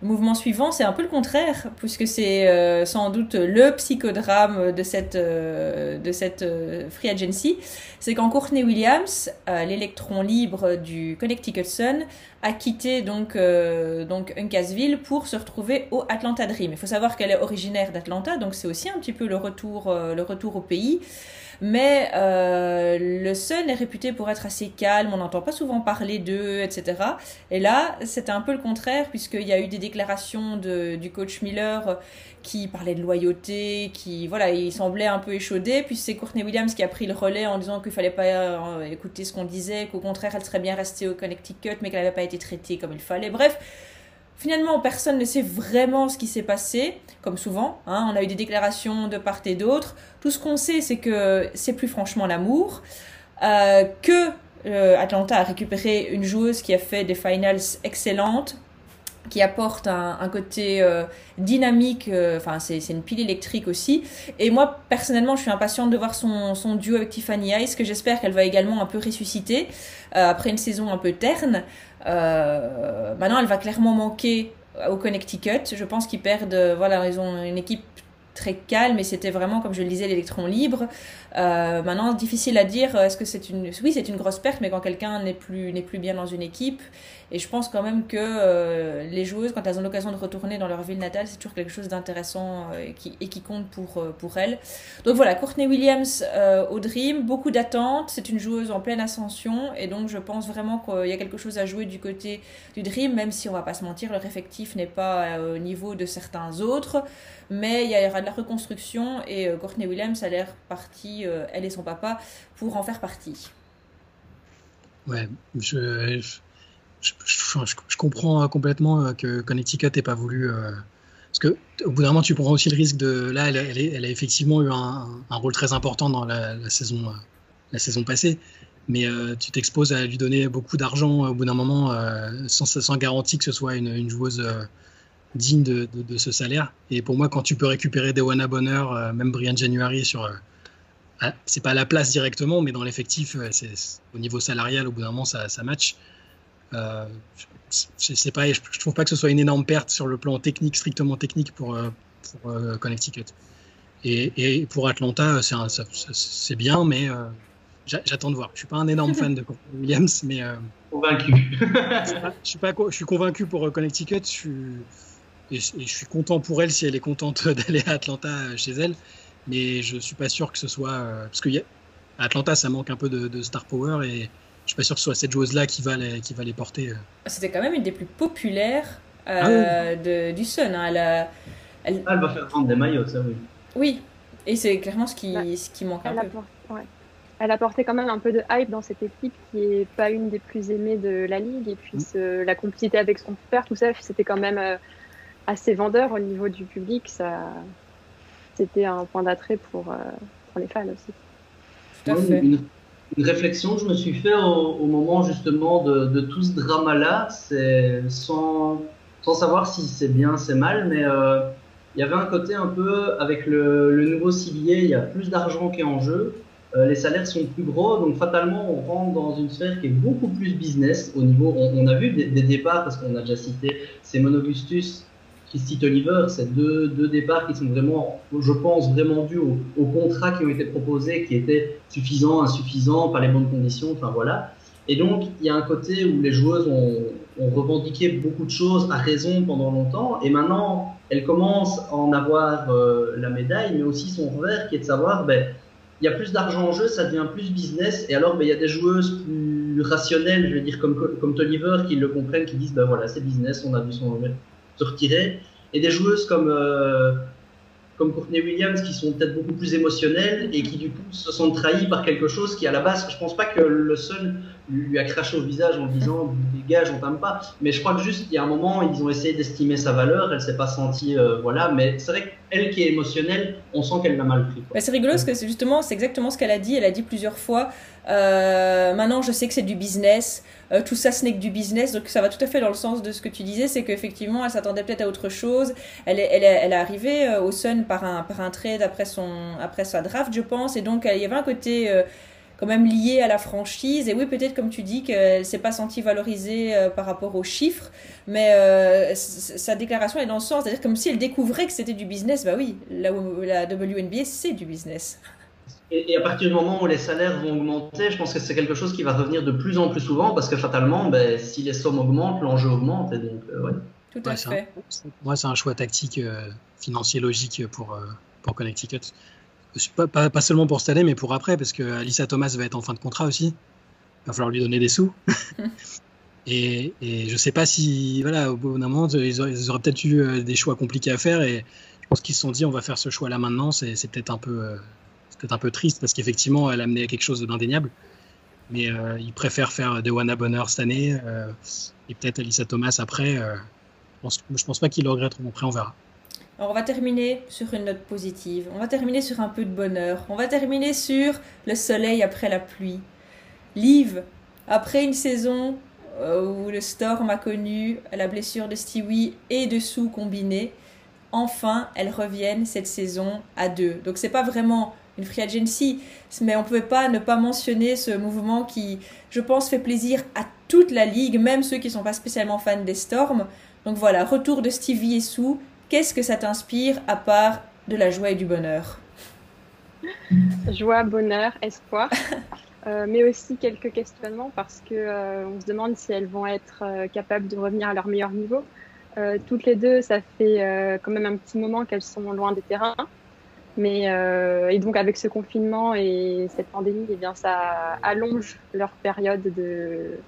Speaker 1: Mouvement suivant, c'est un peu le contraire, puisque c'est euh, sans doute le psychodrame de cette, euh, de cette euh, free agency. C'est quand Courtney Williams, l'électron libre du Connecticut Sun, a quitté donc, donc Uncasville pour se retrouver au Atlanta Dream. Il faut savoir qu'elle est originaire d'Atlanta, donc c'est aussi un petit peu le retour, le retour au pays. Mais euh, le Sun est réputé pour être assez calme, on n'entend pas souvent parler d'eux, etc. Et là, c'était un peu le contraire, puisqu'il y a eu des déclarations de, du coach Miller qui parlait de loyauté, qui, voilà, il semblait un peu échaudé. Puis c'est Courtney Williams qui a pris le relais en disant qu'il fallait pas euh, écouter ce qu'on disait, qu'au contraire, elle serait bien restée au Connecticut, mais qu'elle n'avait pas été traitée comme il fallait. Bref, Finalement, personne ne sait vraiment ce qui s'est passé, comme souvent. Hein, on a eu des déclarations de part et d'autre. Tout ce qu'on sait, c'est que c'est plus franchement l'amour, euh, que euh, Atlanta a récupéré une joueuse qui a fait des finals excellentes, qui apporte un, côté euh, dynamique, enfin c'est une pile électrique aussi. Et moi personnellement je suis impatiente de voir son, son duo avec Tiffany Ice que j'espère qu'elle va également un peu ressusciter après une saison un peu terne. Maintenant elle va clairement manquer au Connecticut. Je pense qu'ils perdent, voilà, ils ont une équipe très calme et c'était vraiment, comme je le disais, l'électron libre. Euh, maintenant, difficile à dire, est-ce que c'est une... Oui, c'est une grosse perte, mais quand quelqu'un n'est plus, plus bien dans une équipe, et je pense quand même que euh, les joueuses, quand elles ont l'occasion de retourner dans leur ville natale, c'est toujours quelque chose d'intéressant euh, et, qui, et qui compte pour, pour elles. Donc voilà, Courtney Williams au Dream, beaucoup d'attentes, c'est une joueuse en pleine ascension, et donc je pense vraiment qu'il y a quelque chose à jouer du côté du Dream, même si on va pas se mentir, leur effectif n'est pas au niveau de certains autres mais il y aura de la reconstruction et euh, Courtney Williams a l'air partie, euh, elle et son papa, pour en faire partie.
Speaker 3: Ouais, je, je, je, comprends complètement euh, que Connecticut n'ait pas voulu. parce que au bout d'un moment, tu prends aussi le risque de. Là, elle, a effectivement eu un, rôle très important dans la, saison, la saison passée mais tu t'exposes à lui donner beaucoup d'argent au bout d'un moment sans, garantie que ce soit une, joueuse digne de, ce salaire. Et pour moi, quand tu peux récupérer des Wana Bonner, euh, même Brian January sur. Euh, ah, c'est pas à la place directement, mais dans l'effectif, euh, au niveau salarial, au bout d'un moment, ça, ça match. c'est pas, je, trouve pas que ce soit une énorme perte sur le plan technique, strictement technique pour, pour Connecticut. Et, pour Atlanta, c'est, bien, mais j'attends de voir. Je suis pas un énorme fan de Williams, mais
Speaker 4: convaincu.
Speaker 3: je suis pas, je suis convaincu pour Connecticut. Je suis, et, je suis content pour elle si elle est contente d'aller à Atlanta euh, chez elle. Mais je suis pas sûr que ce soit. Euh, parce qu'à Atlanta, ça manque un peu de, star power et je suis pas sûr que ce soit cette joueuse-là qui, va les, qui va les porter. Euh.
Speaker 1: C'était quand même une des plus populaires ah de, du Sun. Hein. Elle,
Speaker 4: elle... Ah, elle... va faire vendre des maillots, ça oui.
Speaker 1: Oui, et c'est clairement ce qui, ce qui manque un peu.
Speaker 2: Ouais. Elle a porté quand même un peu de hype dans cette équipe qui est pas une des plus aimées de la ligue. Et puis mm. la complicité avec son père, tout ça, c'était quand même assez vendeur au niveau du public, ça, c'était un point d'attrait pour, euh, pour les fans aussi.
Speaker 4: Tout à fait. Une, réflexion que je me suis fait au, moment justement de, de tout ce drama-là, c'est sans, sans savoir si c'est bien, c'est mal, mais euh, il y avait un côté un peu avec le, le nouveau civier, il y a plus d'argent qui est en jeu. Euh, les salaires sont plus gros, donc fatalement on rentre dans une sphère qui est beaucoup plus business au niveau. On, a vu des, des départs parce qu'on a déjà cité Simon Augustus Christy Tolliver, c'est deux, deux, départs qui sont vraiment, je pense, vraiment dus aux, contrats qui ont été proposés, qui étaient suffisants, insuffisants, pas les bonnes conditions, enfin voilà. Et donc, il y a un côté où les joueuses ont, revendiqué beaucoup de choses à raison pendant longtemps, et maintenant, elles commencent à en avoir euh, la médaille, mais aussi son revers, qui est de savoir, ben, il y a plus d'argent en jeu, ça devient plus business, et alors, ben, il y a des joueuses plus rationnelles, je veux dire, comme, comme Tolliver, qui le comprennent, qui disent, ben voilà, c'est business, on a vu son se retirer. Et des joueuses comme, euh, comme Courtney Williams qui sont peut-être beaucoup plus émotionnelles et qui du coup se sont trahies par quelque chose qui à la base, je pense pas que le seul lui a craché au visage en disant dégage on t'aime pas. Mais je crois que juste il y a un moment ils ont essayé d'estimer sa valeur elle s'est pas sentie euh, voilà mais c'est vrai qu'elle qui est émotionnelle on sent qu'elle l'a mal pris
Speaker 1: c'est rigolo parce que c'est justement c'est exactement ce qu'elle a dit. Elle a dit plusieurs fois euh, maintenant je sais que c'est du business. Euh, tout ça ce n'est que du business. Donc ça va tout à fait dans le sens de ce que tu disais c'est qu'effectivement elle s'attendait peut-être à autre chose. Elle est, elle est, elle est arrivée au Sun par un, par un trade après, son, après sa draft je pense. Et donc il y avait un côté quand même liée à la franchise. Et oui, peut-être comme tu dis qu'elle s'est pas sentie valorisée euh, par rapport aux chiffres, mais euh, sa déclaration est dans le sens, c'est-à-dire comme si elle découvrait que c'était du business. Bah oui, la, la WNBA c'est du business.
Speaker 4: Et, à partir du moment où les salaires vont augmenter, je pense que c'est quelque chose qui va revenir de plus en plus souvent parce que fatalement, ben, si les sommes augmentent, l'enjeu augmente. Et donc, euh, ouais.
Speaker 1: Tout à fait.
Speaker 3: moi, c'est un choix tactique financier logique pour, pour Connecticut pas, pas, pas, seulement pour cette année, mais pour après, parce que Alissa Thomas va être en fin de contrat aussi. Il va falloir lui donner des sous. et, et je sais pas si, voilà, au bout d'un moment, ils auraient, peut-être eu euh, des choix compliqués à faire. Et je pense qu'ils se sont dit, on va faire ce choix-là maintenant. C'est peut-être un peu, euh, peut un peu triste parce qu'effectivement, elle a amené quelque chose d'indéniable. Mais euh, ils préfèrent faire des Wana Bonner cette année et peut-être Alissa Thomas après. je pense, je pense pas qu'ils le regretteront. Après, on verra.
Speaker 1: Alors on va terminer sur une note positive, on va terminer sur un peu de bonheur, on va terminer sur le soleil après la pluie. Liv, après une saison où le Storm a connu la blessure de Stewie et de Sue combinée, enfin elles reviennent cette saison à deux. Donc c'est pas vraiment une free agency, mais on pouvait pas ne pas mentionner ce mouvement qui, je pense, fait plaisir à toute la ligue, même ceux qui sont pas spécialement fans des Storms. Donc voilà, retour de Stevie et Sue. Qu'est-ce que ça t'inspire à part de la joie et du bonheur
Speaker 2: Joie, bonheur, espoir. Euh, mais aussi quelques questionnements parce que euh, on se demande si elles vont être euh, capables de revenir à leur meilleur niveau. toutes les deux, ça fait quand même un petit moment qu'elles sont loin des terrains. Mais et donc avec ce confinement et cette pandémie, eh bien ça allonge leur période de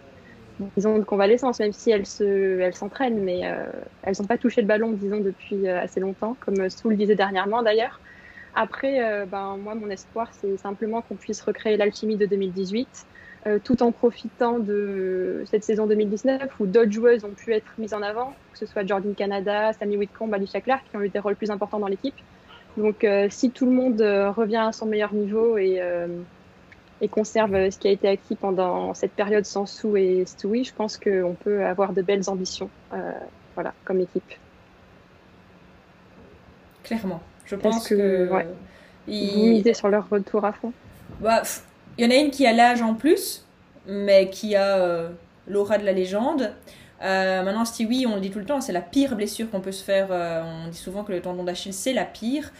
Speaker 2: disons de convalescence, même si elles se elles s'entraînent, mais elles n'ont pas touché le ballon disons depuis assez longtemps, comme Sou le disait dernièrement d'ailleurs. Après, euh, ben, moi, mon espoir, c'est simplement qu'on puisse recréer l'alchimie de 2018, euh, tout en profitant de cette saison 2019 où d'autres joueuses ont pu être mises en avant, que ce soit Jordan Canada, Sammy Whitcomb, Alicia Clark, qui ont eu des rôles plus importants dans l'équipe. Donc, euh, si tout le monde revient à son meilleur niveau et, et conserve ce qui a été acquis pendant cette période sans Sou et Stewie, je pense qu'on peut avoir de belles ambitions, voilà, comme équipe.
Speaker 1: Clairement. Je pense que.
Speaker 2: Ouais. Ils... sur leur retour à fond.
Speaker 1: Bah, il y en a une qui a l'âge en plus, mais qui a euh, l'aura de la légende. Euh, maintenant, Stewie, on le dit tout le temps, c'est la pire blessure qu'on peut se faire. Euh, on dit souvent que le tendon d'Achille, c'est la pire.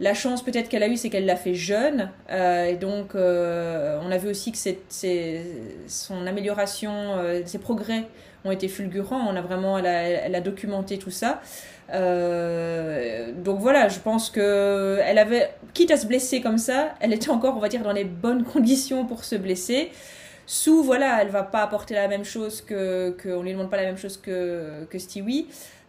Speaker 1: La chance peut-être qu'elle a eue, c'est qu'elle l'a fait jeune. et donc, on a vu aussi que son amélioration, ses progrès ont été fulgurants. On a vraiment, elle a documenté tout ça. Euh, donc voilà, je pense que elle avait, quitte à se blesser comme ça, elle était encore, on va dire, dans les bonnes conditions pour se blesser. Sous, voilà, elle va pas apporter la même chose que, que on lui demande pas la même chose que que Stewie.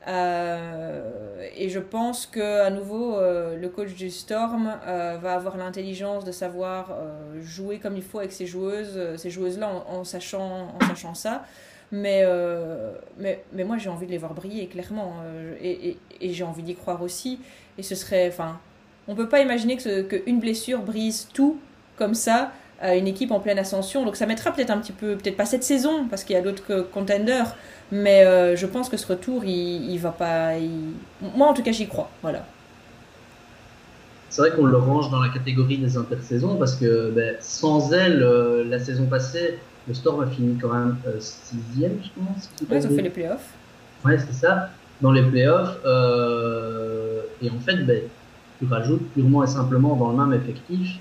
Speaker 1: Euh, et je pense que à nouveau, euh, le coach du Storm va avoir l'intelligence de savoir jouer comme il faut avec ses joueuses, ces joueuses-là, en, sachant, en sachant ça. Mais, euh, mais, mais moi, j'ai envie de les voir briller, clairement. Euh, et, et, j'ai envie d'y croire aussi. Et ce serait. Enfin, on peut pas imaginer qu'une que blessure brise tout comme ça une équipe en pleine ascension. Donc ça mettra peut-être un petit peu, peut-être pas cette saison, parce qu'il y a d'autres contenders. Mais euh, je pense que ce retour, il, il va pas. Moi, en tout cas, j'y crois. Voilà.
Speaker 4: C'est vrai qu'on le range dans la catégorie des intersaisons, parce que ben, sans elle, la saison passée le Storm a fini quand même euh, sixième, je pense.
Speaker 1: Ouais, ils ont fait les playoffs.
Speaker 4: Ouais, c'est ça. Dans les playoffs. Euh, et en fait, ben, tu rajoutes purement et simplement dans le même effectif.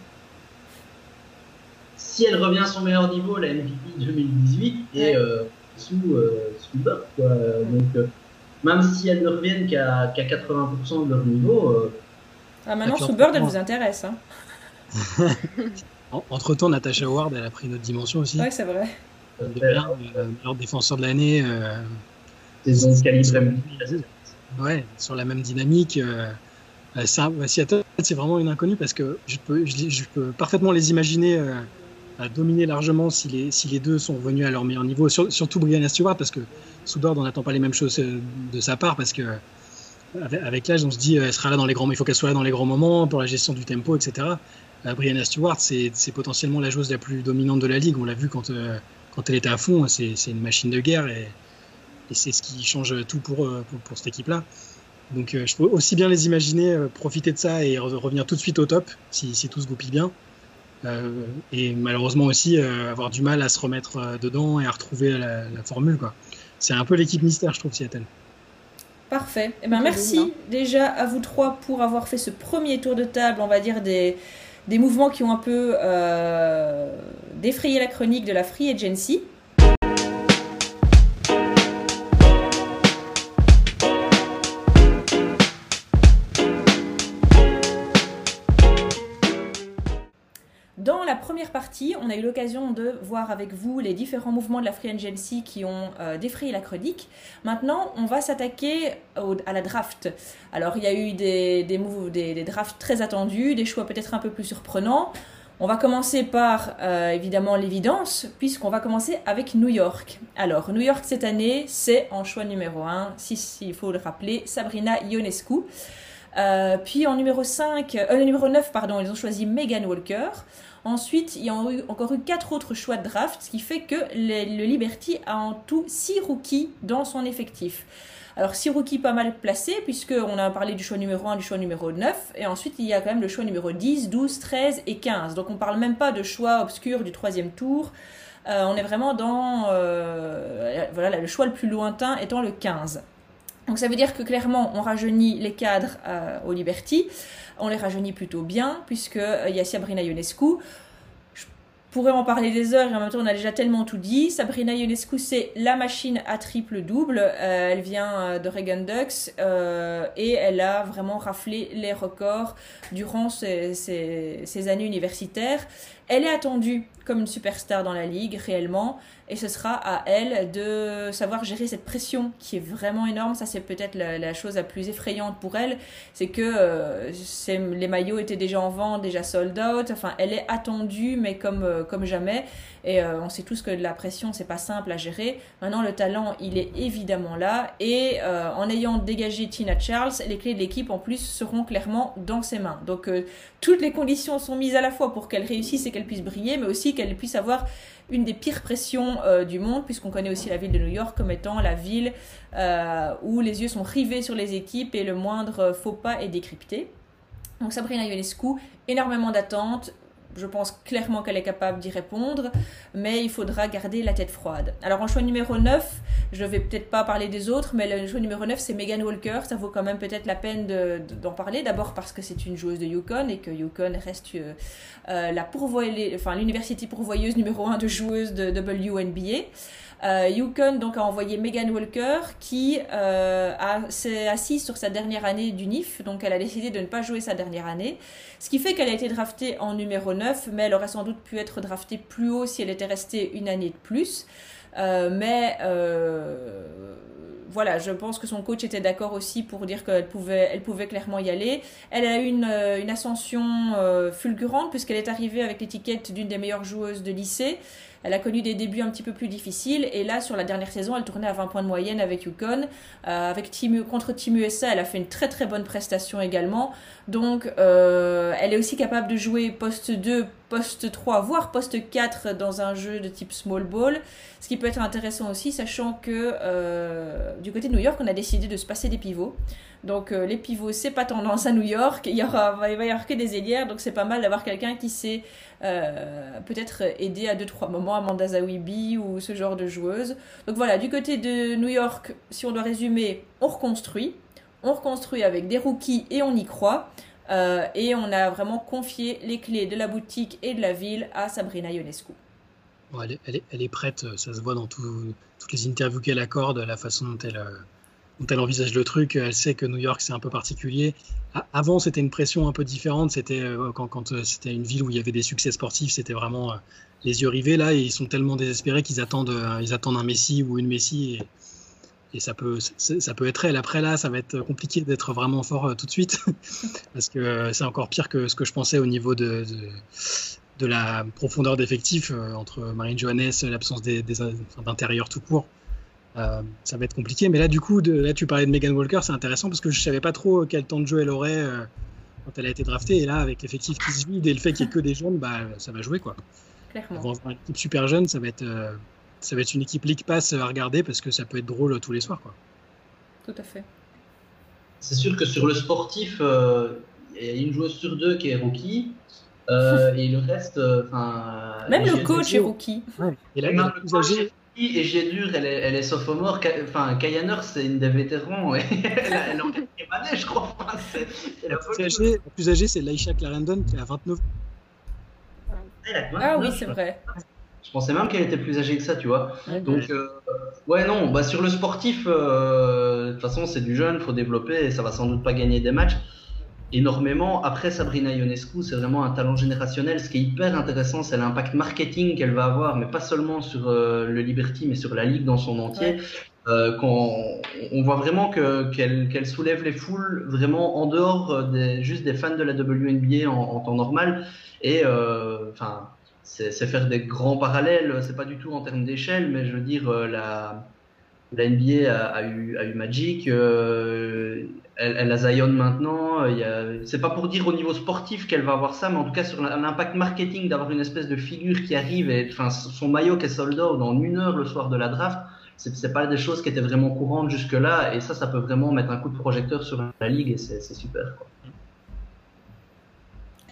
Speaker 4: Si elle revient à son meilleur niveau, la MVP 2018 et euh, sous, sous Quoi. Donc, même si elles ne reviennent qu'à 80% de leur niveau.
Speaker 1: ah, maintenant, sous Bird, elle vous intéresse. Hein.
Speaker 3: Entre temps, Natasha Ward, elle a pris une autre dimension aussi.
Speaker 1: Ouais, c'est vrai.
Speaker 3: Euh, défenseur de l'année. Euh, ouais, sur la même dynamique. Euh, ça, Seattle, c'est vraiment une inconnue parce que je peux, je, peux parfaitement les imaginer euh, à dominer largement si les, deux sont revenus à leur meilleur niveau. surtout Brianna Stewart parce que Soudord, on n'attend pas les mêmes choses de sa part parce que avec, l'âge, on se dit, elle sera là dans les grands, il faut qu'elle soit là dans les grands moments pour la gestion du tempo, etc. Brianna Stewart, c'est potentiellement la joueuse la plus dominante de la ligue. On l'a vu quand, euh, elle était à fond. C'est une machine de guerre et, c'est ce qui change tout pour, euh, cette équipe-là. Donc euh, je peux aussi bien les imaginer profiter de ça et revenir tout de suite au top si tout se goupille bien. Et malheureusement aussi avoir du mal à se remettre dedans et à retrouver la, formule. C'est un peu l'équipe mystère, je trouve, Seattle.
Speaker 1: Parfait. Eh ben, merci déjà à vous trois pour avoir fait ce premier tour de table, on va dire, des, des mouvements qui ont un peu euh, défrayé la chronique de la Free Agency. Première partie, on a eu l'occasion de voir avec vous les différents mouvements de la Free Agency qui ont euh, défrayé la chronique. Maintenant, on va s'attaquer à la draft. Alors, il y a eu des, des, drafts très attendus, des choix peut-être un peu plus surprenants. On va commencer par euh, évidemment l'évidence, puisqu'on va commencer avec New York. Alors, New York cette année, c'est en choix numéro 1, si, il faut le rappeler, Sabrina Ionescu. Euh, puis en numéro 5, numéro 9, pardon, ils ont choisi Megan Walker. Ensuite, il y a encore eu quatre autres choix de draft, ce qui fait que le Liberty a en tout six rookies dans son effectif. Alors, six rookies pas mal placés, puisqu'on a parlé du choix numéro 1, du choix numéro 9, et ensuite il y a quand même le choix numéro 10, 12, 13 et 15. Donc, on parle même pas de choix obscurs du troisième tour. Euh, on est vraiment dans euh, voilà, le choix le plus lointain étant le 15. Donc ça veut dire que clairement on rajeunit les cadres euh, au Liberty, on les rajeunit plutôt bien puisque il y a Sabrina Ionescu, pourrait en parler des heures et en même temps on a déjà tellement tout dit. Sabrina Ionescu c'est la machine à triple double. Euh, elle vient euh, de Reagan Ducks euh, et elle a vraiment raflé les records durant ces années universitaires. Elle est attendue comme une superstar dans la ligue réellement et ce sera à elle de savoir gérer cette pression qui est vraiment énorme. Ça c'est peut-être la, chose la plus effrayante pour elle, c'est que euh, les maillots étaient déjà en vente, déjà sold out. Enfin, elle est attendue mais comme euh, comme jamais. Et euh, on sait tous que la pression c'est pas simple à gérer. Maintenant le talent il est évidemment là et en ayant dégagé Tina Charles, les clés de l'équipe en plus seront clairement dans ses mains. Donc toutes les conditions sont mises à la fois pour qu'elle réussisse qu'elle puisse briller, mais aussi qu'elle puisse avoir une des pires pressions euh, du monde, puisqu'on connaît aussi la ville de New York comme étant la ville euh, où les yeux sont rivés sur les équipes et le moindre faux pas est décrypté. Donc Sabrina Ionescu, énormément d'attentes, je pense clairement qu'elle est capable d'y répondre, mais il faudra garder la tête froide. Alors en choix numéro 9, je vais peut-être pas parler des autres, mais le choix numéro 9 c'est Megan Walker, ça vaut quand même peut-être la peine d'en parler, d'abord parce que c'est une joueuse de Yukon et que Yukon reste euh, euh, la enfin l'université pourvoyeuse numéro 1 de joueuses de WNBA. Euh, Yukon donc a envoyé Megan Walker qui euh, s'est assise sur sa dernière année d'UNIF, donc elle a décidé de ne pas jouer sa dernière année, ce qui fait qu'elle a été draftée en numéro 9, mais elle aurait sans doute pu être draftée plus haut si elle était restée une année de plus. Euh, mais voilà, je pense que son coach était d'accord aussi pour dire qu'elle pouvait, elle pouvait clairement y aller. Elle a eu une, une ascension fulgurante puisqu'elle est arrivée avec l'étiquette d'une des meilleures joueuses de lycée. Elle a connu des débuts un petit peu plus difficiles et là sur la dernière saison, elle tournait à 20 points de moyenne avec Yukon. Euh, contre Team USA, elle a fait une très très bonne prestation également. Donc euh, elle est aussi capable de jouer poste 2, poste 3, voire poste 4 dans un jeu de type small ball. Ce qui peut être intéressant aussi, sachant que euh, du côté de New York, on a décidé de se passer des pivots. Donc euh, les pivots, c'est pas tendance à New York. Il y aura, il va y avoir que des ailières, donc c'est pas mal d'avoir quelqu'un qui sait euh, peut-être aider à deux trois moments Amanda Zawibi ou ce genre de joueuse. Donc voilà, du côté de New York, si on doit résumer, on reconstruit, on reconstruit avec des rookies et on y croit. Euh, et on a vraiment confié les clés de la boutique et de la ville à Sabrina Ionescu.
Speaker 3: elle, est, prête, ça se voit dans toutes les interviews qu'elle accorde, la façon dont elle, elle envisage le truc. Elle sait que New York, c'est un peu particulier. Avant, c'était une pression un peu différente. C'était euh, quand, euh, c'était une ville où il y avait des succès sportifs, c'était vraiment euh, les yeux rivés. Là, ils sont tellement désespérés qu'ils attendent, ils attendent un Messi ou une Messi. Et, et ça, peut, ça peut être elle. Après, là, ça va être compliqué d'être vraiment fort tout de suite. parce que c'est encore pire que ce que je pensais au niveau de, de, de la profondeur d'effectif entre Marine Johannes, l'absence d'intérieur tout court. Euh, ça va être compliqué. Mais là, du coup, de, là, tu parlais de Megan Walker, c'est intéressant parce que je savais pas trop quel temps de jeu elle aurait euh, quand elle a été draftée. Et là, avec l'effectif qui se vide et le fait qu'il n'y ait que des jeunes, bah, ça va jouer quoi.
Speaker 1: Clairement.
Speaker 3: une équipe super jeune, ça va être, euh, ça va être une équipe League Pass à regarder parce que ça peut être drôle tous les soirs quoi.
Speaker 1: Tout à fait.
Speaker 4: C'est sûr que sur le sportif, il y a une joueuse sur deux qui est rookie. et le reste, enfin.
Speaker 1: Même le coach est rookie.
Speaker 3: Et là, le plus âgé,
Speaker 4: et Gédur, elle est, elle est sophomore. Enfin, Kayaner, c'est une des vétérans. elle, a, elle est en quatrième année, je crois. c'est,
Speaker 3: la, plus âgée, c'est Laisha Clarendon qui a 29
Speaker 1: Ah oui, c'est vrai.
Speaker 4: Je pensais même qu'elle était plus âgée que ça, tu vois. Donc, euh, ouais, non, bah, sur le sportif, euh, de toute façon, c'est du jeune, il faut développer et ça va sans doute pas gagner des matchs énormément. Après, Sabrina Ionescu, c'est vraiment un talent générationnel. Ce qui est hyper intéressant, c'est l'impact marketing qu'elle va avoir, mais pas seulement sur euh, le Liberty, mais sur la ligue dans son entier. Euh, quand on voit vraiment que qu'elle soulève les foules vraiment en dehors des, juste des fans de la WNBA en, en temps normal et euh, enfin c'est faire des grands parallèles c'est pas du tout en termes d'échelle mais je veux dire la la NBA a, eu, a Magic, euh, elle, a Zion maintenant. C'est pas pour dire au niveau sportif qu'elle va avoir ça, mais en tout cas sur l'impact marketing d'avoir une espèce de figure qui arrive et son maillot qui est sold out dans une heure le soir de la draft. C'est pas des choses qui étaient vraiment courantes jusque-là, et ça, ça peut vraiment mettre un coup de projecteur sur la ligue, et c'est super.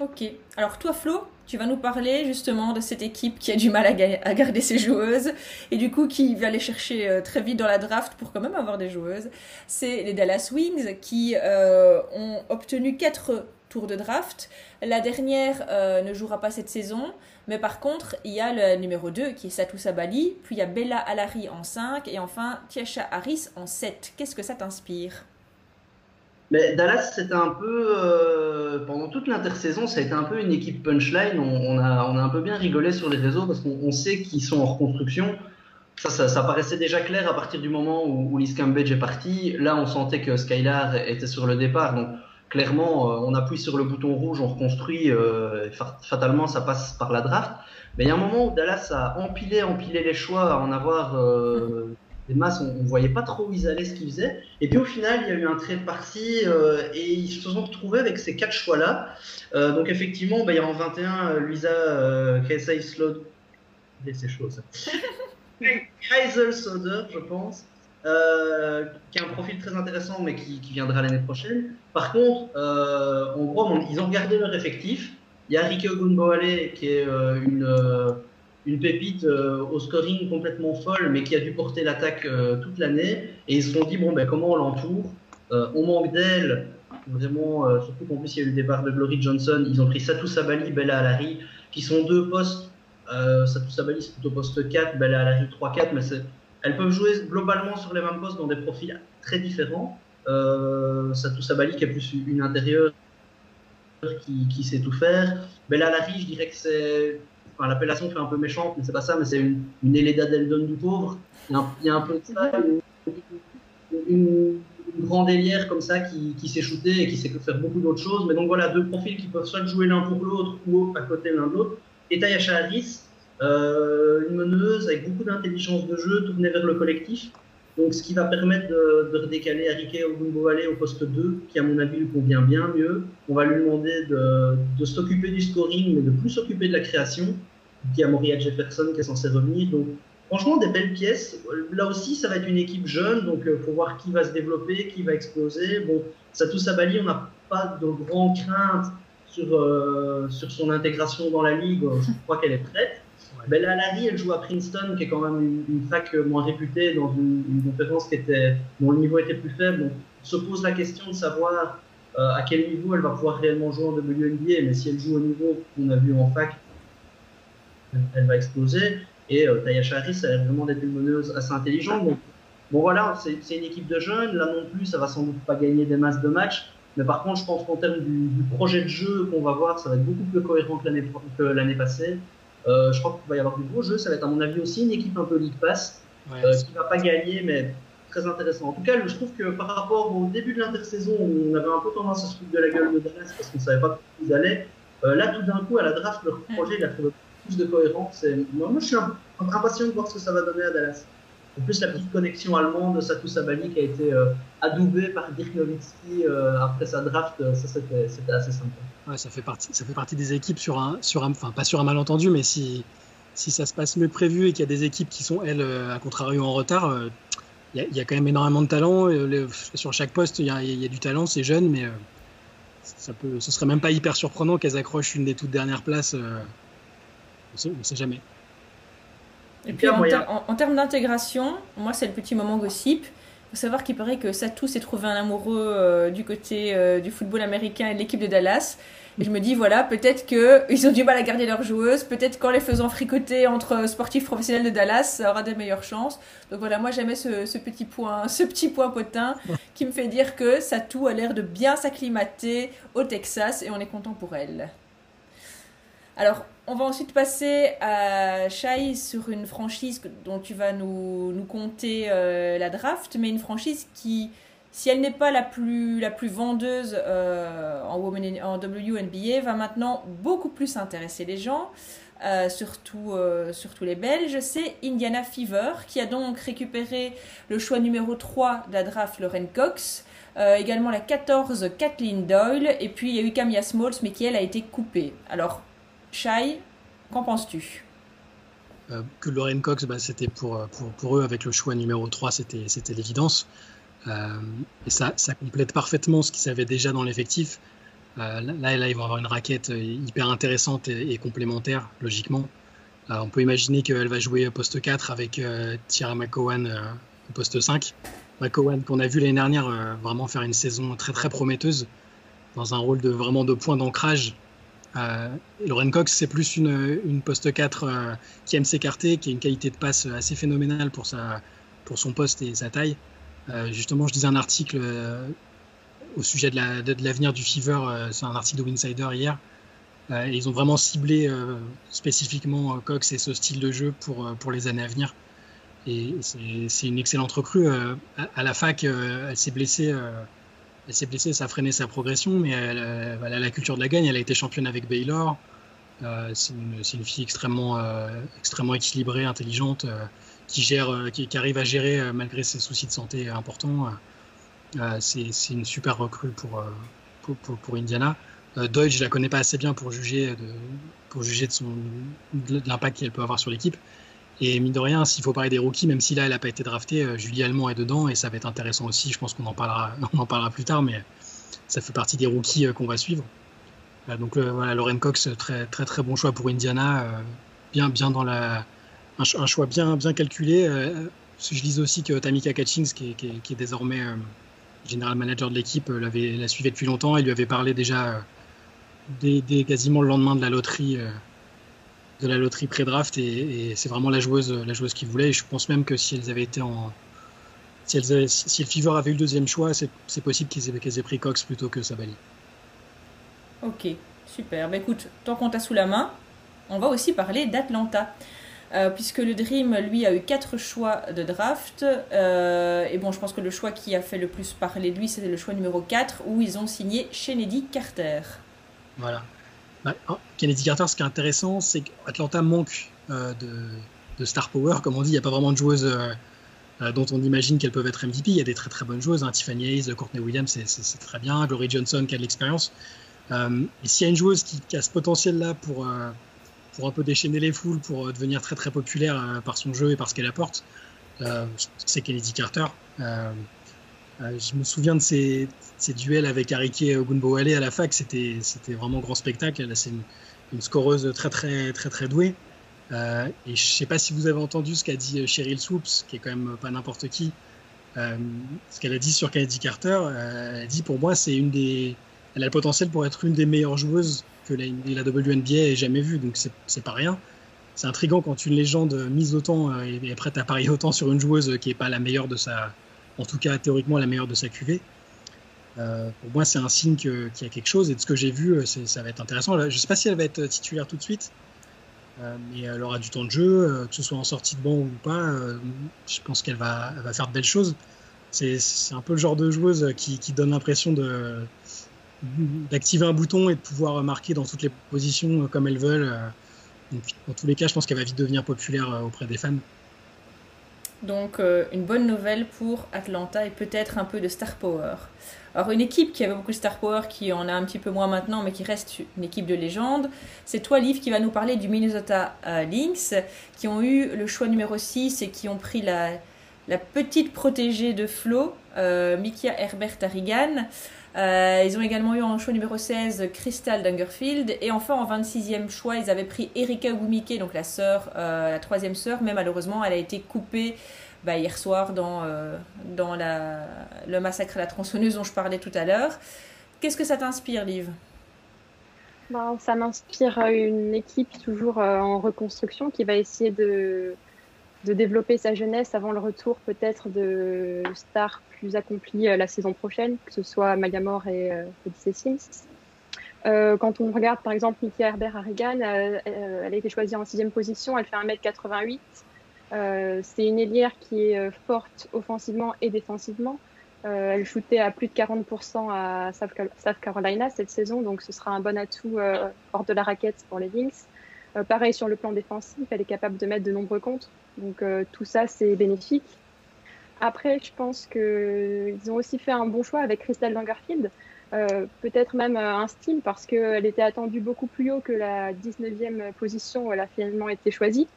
Speaker 1: Ok. Alors toi, Flo, tu vas nous parler justement de cette équipe qui a du mal à, garder ses joueuses et du coup qui va aller chercher euh, très vite dans la draft pour quand même avoir des joueuses. C'est les Dallas Wings qui euh, ont obtenu 4 tours de draft. La dernière euh, ne jouera pas cette saison, mais par contre, il y a le numéro 2 qui est Satou Sabali, puis il y a Bella Alari en 5 et enfin Tiasha Harris en 7. Qu'est-ce que ça t'inspire?
Speaker 4: Mais Dallas, c'était un peu, euh, pendant toute l'intersaison, ça a été un peu une équipe punchline. On, a, on a un peu bien rigolé sur les réseaux parce qu'on sait qu'ils sont en reconstruction. Ça, ça, paraissait déjà clair à partir du moment où, où Cambridge est parti. Là, on sentait que Skylar était sur le départ. Donc, clairement, euh, on appuie sur le bouton rouge, on reconstruit. Euh, fatalement, ça passe par la draft. Mais il y a un moment où Dallas a empilé, empilé les choix, à en avoir les masses, on ne voyait pas trop où ils allaient, ce qu'ils faisaient. Et puis au final, il y a eu un trade parti euh, et ils se sont retrouvés avec ces quatre choix-là. Euh, donc effectivement, bah, il y a en 21 Luisa euh, Kaiser Slod. C'est chaud ça. Kaiser Soder, je pense. Euh, qui a un profil très intéressant mais qui, qui viendra l'année prochaine. Par contre, euh, en gros, ils ont regardé leur effectif. Il y a Rike Ogunboale qui est une une pépite euh, au scoring complètement folle, mais qui a dû porter l'attaque euh, toute l'année. Et ils se sont dit, bon, ben, comment on l'entoure euh, On manque d'elle, vraiment, surtout qu'en plus il y a eu le départ de Glory Johnson. Ils ont pris Satou Sabali, Bella Alari, qui sont deux postes. Satou Sabali, c'est plutôt poste 4, Bella Alari 3-4, mais elles peuvent jouer globalement sur les mêmes postes dans des profils très différents. Satou Sabali, qui est plus une intérieure qui, qui sait tout faire. Bella Alari, je dirais que c'est l'appellation fait un peu méchante, mais c'est pas ça, mais c'est une, une Eleda Deldon du pauvre. Il y, a un, peu de ça, une, grande hélière comme ça qui, qui s'est shootée et qui sait faire beaucoup d'autres choses. Mais donc voilà, deux profils qui peuvent soit jouer l'un pour l'autre ou à côté l'un de l'autre. Et Tayasha Harris, euh, une meneuse avec beaucoup d'intelligence de jeu, tournée vers le collectif. Donc, ce qui va permettre de, de redécaler Arike Ogunbowale au poste 2, qui à mon avis lui convient bien mieux. On va lui demander de, de s'occuper du scoring, mais de plus s'occuper de la création. Y a Moria Jefferson qui est censé revenir. Donc, franchement, des belles pièces. Là aussi, ça va être une équipe jeune, donc il euh, faut voir qui va se développer, qui va exploser. Bon, Satou Sabali, on n'a pas de grandes craintes sur, euh, sur son intégration dans la ligue. Je crois qu'elle est prête. Là, Larry, elle joue à Princeton, qui est quand même une, fac moins réputée, dans une, une, conférence qui était, dont le niveau était plus faible. Donc, on se pose la question de savoir euh, à quel niveau elle va pouvoir réellement jouer en WNBA. Mais si elle joue au niveau qu'on a vu en fac, elle va exploser. Et euh, Tayasha Harris, elle a vraiment d'être une meneuse assez intelligente. Donc, bon, voilà, c'est une équipe de jeunes. Là non plus, ça va sans doute pas gagner des masses de matchs. Mais par contre, je pense qu'en termes du, du, projet de jeu qu'on va voir, ça va être beaucoup plus cohérent que l'année passée. Euh, je crois qu'il va y avoir du gros jeu. Ça va être, à mon avis, aussi une équipe un peu League Pass euh, qui va pas gagner, mais très intéressant. En tout cas, je trouve que par rapport au début de l'intersaison, on avait un peu tendance à se foutre de la gueule de Dallas parce qu'on ne savait pas où ils allaient. Euh, là, tout d'un coup, à la draft, leur projet, il a trouvé plus de cohérence. Et moi, je suis impatient de voir ce que ça va donner à Dallas. En plus, la petite connexion allemande de Satou Sabali qui a été euh, adoubée par Dirk Nowitzki euh, après sa draft, euh, ça c'était assez sympa.
Speaker 3: Ouais, ça fait partie, ça fait partie des équipes sur un, sur un, enfin pas sur un malentendu, mais si, si ça se passe mieux que prévu et qu'il y a des équipes qui sont elles à contrario en retard, il y, y, a quand même énormément de talent. sur chaque poste, il y, y, a du talent, c'est jeune, mais ça peut, ce serait même pas hyper surprenant qu'elles accrochent une des toutes dernières places. On ne sait jamais.
Speaker 1: Et puis en, termes d'intégration, moi c'est le petit moment gossip. Il faut savoir qu'il paraît que Satou s'est trouvé un amoureux euh, du côté euh, du football américain et de l'équipe de Dallas. Et je me dis, voilà, peut-être qu'ils ont du mal à garder leurs joueuses. Peut-être qu'en les faisant fricoter entre sportifs professionnels de Dallas, ça aura des meilleures chances. Donc voilà, moi j'aimais ce, ce, petit point, ce petit point potin qui me fait dire que Satou a l'air de bien s'acclimater au Texas et on est content pour elle. Alors, on va ensuite passer à Shai sur une franchise dont tu vas nous, nous compter euh, la draft, mais une franchise qui, si elle n'est pas la plus, la plus vendeuse euh, en, en WNBA, va maintenant beaucoup plus intéresser les gens. Euh, surtout, surtout les Belges, c'est Indiana Fever qui a donc récupéré le choix numéro 3 de la draft Lauren Cox. également la 14, Kathleen Doyle. Et puis il y a eu Camilla Smalls, mais qui elle a été coupée. Alors, Shai, qu'en penses-tu?
Speaker 3: Que Lorraine Cox, bah, c'était pour, pour, eux, avec le choix numéro 3, c'était l'évidence. et ça, ça complète parfaitement ce qu'ils avaient déjà dans l'effectif. là, là, ils vont avoir une raquette hyper intéressante et complémentaire, logiquement. Euh, on peut imaginer qu'elle va jouer poste 4 avec euh, Tira McCowan euh, au poste 5. McCowan qu'on a vu l'année dernière vraiment faire une saison très très prometteuse dans un rôle de vraiment de point d'ancrage. Lauren Cox, c'est plus une, poste 4 qui aime s'écarter, qui a une qualité de passe assez phénoménale pour, sa, pour son poste et sa taille. justement, je disais un article au sujet de l'avenir du Fever, c'est un article de Winsider hier, euh, ils ont vraiment ciblé euh, spécifiquement euh, Cox et ce style de jeu pour, pour les années à venir. Et c'est une excellente recrue. À, la fac, elle s'est blessée. Elle s'est blessée, ça a freiné sa progression, mais elle, a la culture de la gagne. Elle a été championne avec Baylor. c'est une, fille extrêmement, extrêmement équilibrée, intelligente, qui, gère, qui, arrive à gérer malgré ses soucis de santé importants. c'est une super recrue pour, pour, pour Indiana. Euh, Deutsch, je la connais pas assez bien pour juger de, pour juger de, son, de l'impact qu'elle peut avoir sur l'équipe. Et mine de rien, s'il faut parler des rookies, même si là elle n'a pas été draftée, euh, Julie Allemand est dedans et ça va être intéressant aussi. Je pense qu'on en parlera, on en parlera plus tard, mais ça fait partie des rookies euh, qu'on va suivre. donc voilà, Lauren Cox, très très très bon choix pour Indiana, bien bien dans la un, choix bien bien calculé. je lis aussi que Tamika Catchings, qui est, qui est, désormais général manager de l'équipe, l'avait la suivait depuis longtemps et lui avait parlé déjà dès, quasiment le lendemain de la loterie, euh, de la loterie pré-draft, et, c'est vraiment la joueuse, la joueuse qu'ils voulaient. Et je pense même que si elles avaient été en, si, elles si le Fever avait eu le deuxième choix, c'est possible qu'ils aient, aient, pris Cox plutôt que Sabali.
Speaker 1: Ok, super. Bah, écoute, tant qu'on t'a sous la main, on va aussi parler d'Atlanta. Euh, puisque le Dream, lui, a eu quatre choix de draft. Euh, et bon, je pense que le choix qui a fait le plus parler de lui, c'était le choix numéro 4, où ils ont signé Kennedy Carter.
Speaker 3: Voilà. Oh, Kennedy Carter, ce qui est intéressant, c'est qu'Atlanta manque euh, de, star power. Comme on dit, il n'y a pas vraiment de joueuses euh, euh, dont on imagine qu'elles peuvent être MVP. Il y a des très très bonnes joueuses. Hein. Tiffany Hayes, Courtney Williams, c'est très bien. Glory Johnson qui a de l'expérience. et s'il y a une joueuse qui, a ce potentiel-là pour, pour un peu déchaîner les foules, pour devenir très très populaire par son jeu et par ce qu'elle apporte, c'est Kennedy Carter. Euh, je me souviens de ces, duels avec Arike Ogunbowale à la fac, c'était vraiment grand spectacle. C'est une, scoreuse très très très très douée. Euh, et je ne sais pas si vous avez entendu ce qu'a dit Cheryl Swoops, qui est quand même pas n'importe qui. Euh, ce qu'elle a dit sur Kennedy Carter, elle a dit pour moi c'est une des, elle a le potentiel pour être une des meilleures joueuses que la, WNBA ait jamais vue, donc c'est pas rien. C'est intriguant quand une légende mise autant est prête à parier autant sur une joueuse qui n'est pas la meilleure de sa, en tout cas théoriquement la meilleure de sa cuvée. Euh, pour moi, c'est un signe qu'il y a quelque chose. Et de ce que j'ai vu, euh, ça va être intéressant. Je ne sais pas si elle va être titulaire tout de suite, euh, mais elle aura du temps de jeu, que ce soit en sortie de banc ou pas. je pense qu'elle va, va, faire de belles choses. C'est un peu le genre de joueuse qui, donne l'impression d'activer un bouton et de pouvoir marquer dans toutes les positions comme elles veulent. Donc, dans tous les cas, je pense qu'elle va vite devenir populaire auprès des fans.
Speaker 1: Donc euh, une bonne nouvelle pour Atlanta et peut-être un peu de star power. Alors une équipe qui avait beaucoup de star power, qui en a un petit peu moins maintenant, mais qui reste une équipe de légende, c'est toi Liv qui va nous parler du Minnesota euh, Lynx, qui ont eu le choix numéro 6 et qui ont pris la, petite protégée de Flo, euh, Mikia Herbert Harrigan. Euh, ils ont également eu en choix numéro 16 Crystal Dungerfield. Et enfin, en 26e choix, ils avaient pris Erika Gumike, donc la sœur, euh, la troisième sœur, mais malheureusement, elle a été coupée bah, hier soir dans, euh, dans la, le massacre à la tronçonneuse dont je parlais tout à l'heure. Qu'est-ce que ça t'inspire, Liv?
Speaker 2: Bah, Ça m'inspire une équipe toujours en reconstruction qui va essayer de de développer sa jeunesse avant le retour peut-être de stars plus accomplis euh, la saison prochaine, que ce soit Maya Moore et euh, Odyssey Sims. Euh, quand on regarde par exemple Nikki Herbert Harrigan, euh, elle a été choisie en sixième position, elle fait 1m88. c'est une ailière qui est forte offensivement et défensivement. elle shootait à plus de 40% à South Carolina cette saison, donc ce sera un bon atout hors de la raquette pour les Lynx. Pareil sur le plan défensif, elle est capable de mettre de nombreux contres. Donc tout ça, c'est bénéfique. Après, je pense qu'ils ont aussi fait un bon choix avec Crystal Langerfield. Euh, peut-être même un style parce qu'elle était attendue beaucoup plus haut que la 19e position où elle a finalement été choisie.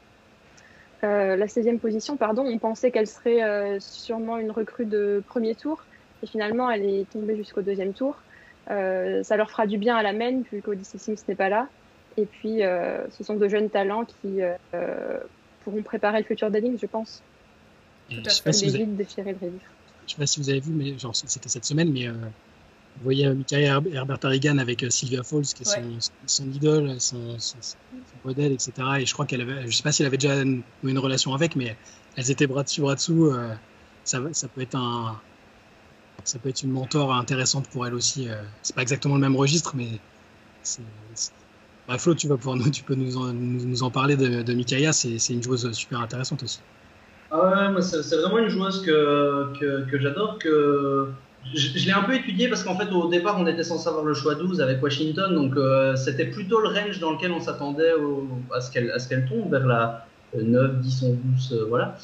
Speaker 2: Euh, la 16e position, pardon, on pensait qu'elle serait euh, sûrement une recrue de premier tour et finalement elle est tombée jusqu'au deuxième tour. ça leur fera du bien à la main vu qu'Odyssey Sims n'est pas là. Et puis ce sont de jeunes talents qui pourront préparer le futur d'Ading, je pense.
Speaker 3: Je ne sais, pas si vous avez... sais pas si vous avez vu, mais genre c'était cette semaine, mais vous voyez Michael Herbert Harrigan avec euh, Sylvia Falls, qui est son, idole, son, modèle, etc. Et je crois qu'elle avait, je sais pas si elle avait déjà une, une, relation avec, mais elles étaient bras dessus, bras dessous. Euh, ça, ça, peut être un, ça peut être une mentor intéressante pour elle aussi. Euh. C'est pas exactement le même registre, mais c'est, Bref, Flo, tu vas pouvoir tu peux nous en, parler de, de Mikaya. C'est, une joueuse super intéressante aussi.
Speaker 4: Ah ouais, c'est, vraiment une joueuse que, que, j'adore, que je, l'ai un peu étudié parce qu'en fait, au départ, on était censé avoir le choix 12 avec Washington, donc euh, c'était plutôt le range dans lequel on s'attendait à ce qu'elle tombe, vers la 9, 10, 11, 12, voilà.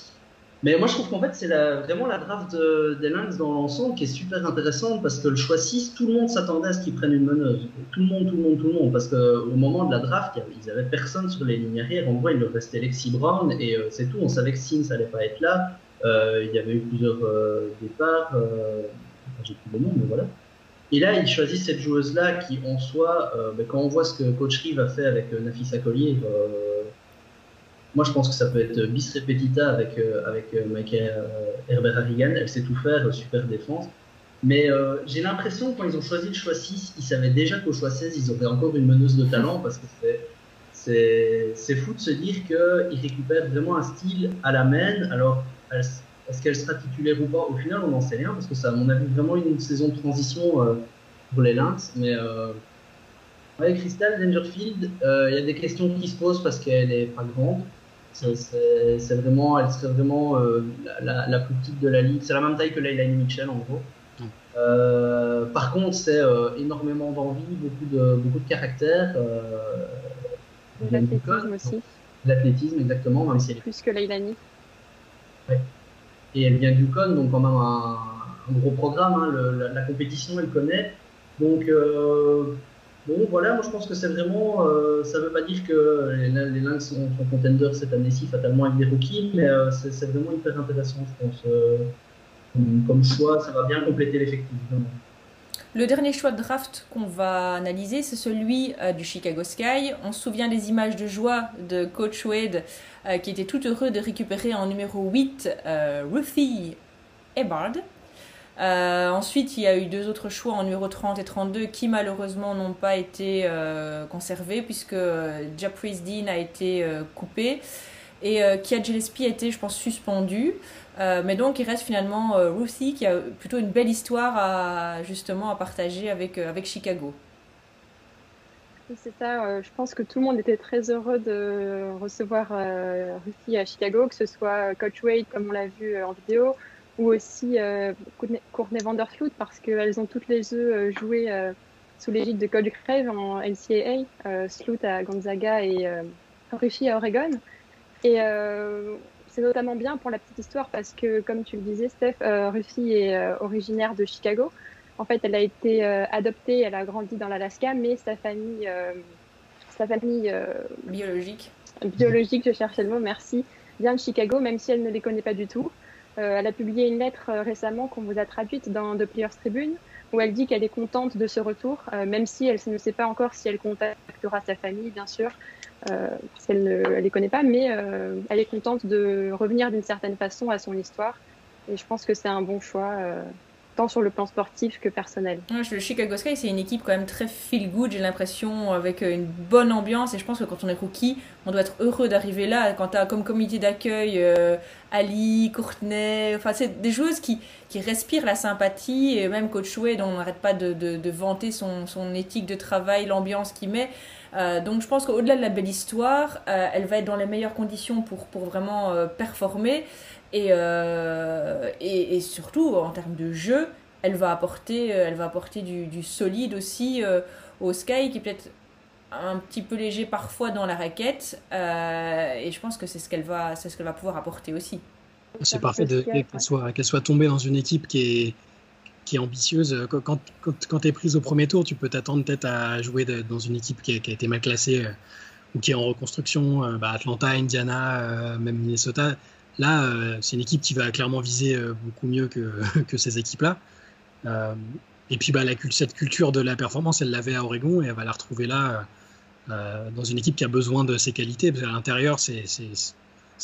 Speaker 4: Mais moi, je trouve qu'en fait, c'est vraiment la draft des Lynx dans l'ensemble qui est super intéressante parce que le choix 6, tout le monde s'attendait à ce qu'ils prennent une meneuse. Tout le monde, tout le monde, tout le monde. Parce qu'au moment de la draft, ils n'avaient personne sur les lignes arrière. En gros, il leur restait Lexi Brown et euh, c'est tout. On savait que Sims n'allait pas être là. Euh, il y avait eu plusieurs départs j'ai plus le nom, mais voilà. Et là, ils choisissent cette joueuse-là qui, en soi, euh, ben, quand on voit ce que Coach Reeve a fait avec euh, Nafisa Collier, euh, moi je pense que ça peut être bis repetita avec, avec Michael Herbert Harrigan. Elle sait tout faire, super défense. Mais j'ai l'impression, quand ils ont choisi le choix 6, ils savaient déjà qu'au choix 16, ils auraient encore une meneuse de talent parce que c'est fou de se dire qu'ils récupèrent vraiment un style à la main. Alors, est-ce qu'elle sera titulaire ou pas? Au final, on n'en sait rien parce que ça, à mon avis, vraiment une saison de transition euh, pour les Lynx. Mais euh, avec Crystal Dangerfield, euh, il y a des questions qui se posent parce qu'elle n'est pas grande. C'est vraiment, elle serait vraiment la, plus petite de la ligue. C'est la même taille que Leilani Mitchell en gros. par contre, c'est énormément d'envie, beaucoup de, beaucoup de caractère.
Speaker 2: L'athlétisme aussi.
Speaker 4: L'athlétisme, exactement, même
Speaker 2: si elle est... Plus que Leilani.
Speaker 4: Ouais et elle vient du CON, donc quand même un, gros programme. Hein, la, compétition, elle connaît. Donc, euh, bon, voilà, moi je pense que c'est vraiment. Euh, ça ne veut pas dire que les, les Lynx sont, contenders cette année-ci, fatalement avec des rookies, mais euh, c'est vraiment hyper intéressant, je pense. comme choix, ça va bien compléter l'effectif.
Speaker 1: Le dernier choix de draft qu'on va analyser, c'est celui du Chicago Sky. On se souvient des images de joie de Coach Wade euh, qui était tout heureux de récupérer en numéro 8 euh, Ruthie Ebard. Euh, ensuite, il y a eu deux autres choix en numéro 30 et 32 qui malheureusement n'ont pas été conservés puisque Japris Dean a été coupé et Kia Gillespie a été, je pense, suspendu. mais donc, il reste finalement Ruthie qui a plutôt une belle histoire à, justement à partager avec, avec Chicago
Speaker 2: c'est ça. Euh, je pense que tout le monde était très heureux de recevoir euh, Ruthie à Chicago, que ce soit Coach Wade, comme on l'a vu euh, en vidéo, ou aussi Courtney Vandersloot, parce qu'elles ont toutes les deux joué sous l'égide de Coach Crave en NCAA, Sloot à Gonzaga et Ruthie à Oregon. Et c'est notamment bien pour la petite histoire parce que, comme tu le disais, Steph, Ruthie est originaire de Chicago. En fait, elle a été euh, adoptée, elle a grandi dans l'Alaska, mais sa famille, euh, sa famille euh,
Speaker 1: biologique,
Speaker 2: biologique, je cherchais le mot, merci, vient de Chicago, même si elle ne les connaît pas du tout. Elle a publié une lettre récemment qu'on vous a traduite dans The Players Tribune, où elle dit qu'elle est contente de ce retour, même si elle ne sait pas encore si elle contactera sa famille, bien sûr, parce qu'elle ne les connaît pas, mais elle est contente de revenir d'une certaine façon à son histoire. Et je pense que c'est un bon choix tant sur le plan sportif que personnel.
Speaker 1: le Chicago Sky, c'est une équipe quand même très feel good, j'ai l'impression, avec une bonne ambiance. Et je pense que quand on est rookie, on doit être heureux d'arriver là. Quand tu as comme comité d'accueil euh, Ali, Courtenay, enfin, c'est des joueuses qui, qui respirent la sympathie. Et même Coach Wade, dont on n'arrête pas de, de, vanter son, son, éthique de travail, l'ambiance qu'il met. Euh, donc je pense qu'au-delà de la belle histoire, euh, elle va être dans les meilleures conditions pour, pour vraiment performer. Et, euh, et, et, surtout, en termes de jeu, elle va apporter, euh, elle va apporter du, du solide aussi euh, au Sky, qui est peut-être un petit peu léger parfois dans la raquette. et je pense que c'est ce qu'elle va, c'est ce qu'elle va pouvoir apporter aussi.
Speaker 3: C'est parfait qu'elle soit, qu'elle soit tombée dans une équipe qui est, qui est ambitieuse. Quand, quand, quand tu es prise au premier tour, tu peux t'attendre peut-être à jouer dans une équipe qui a, qui a, été mal classée euh, ou qui est en reconstruction. Euh, bah, Atlanta, Indiana, euh, même Minnesota. Là, c'est une équipe qui va clairement viser beaucoup mieux que, ces équipes-là. et puis bah, cette culture de la performance, elle l'avait à Oregon et elle va la retrouver là dans une équipe qui a besoin de ses qualités. Parce qu'à l'intérieur, c'est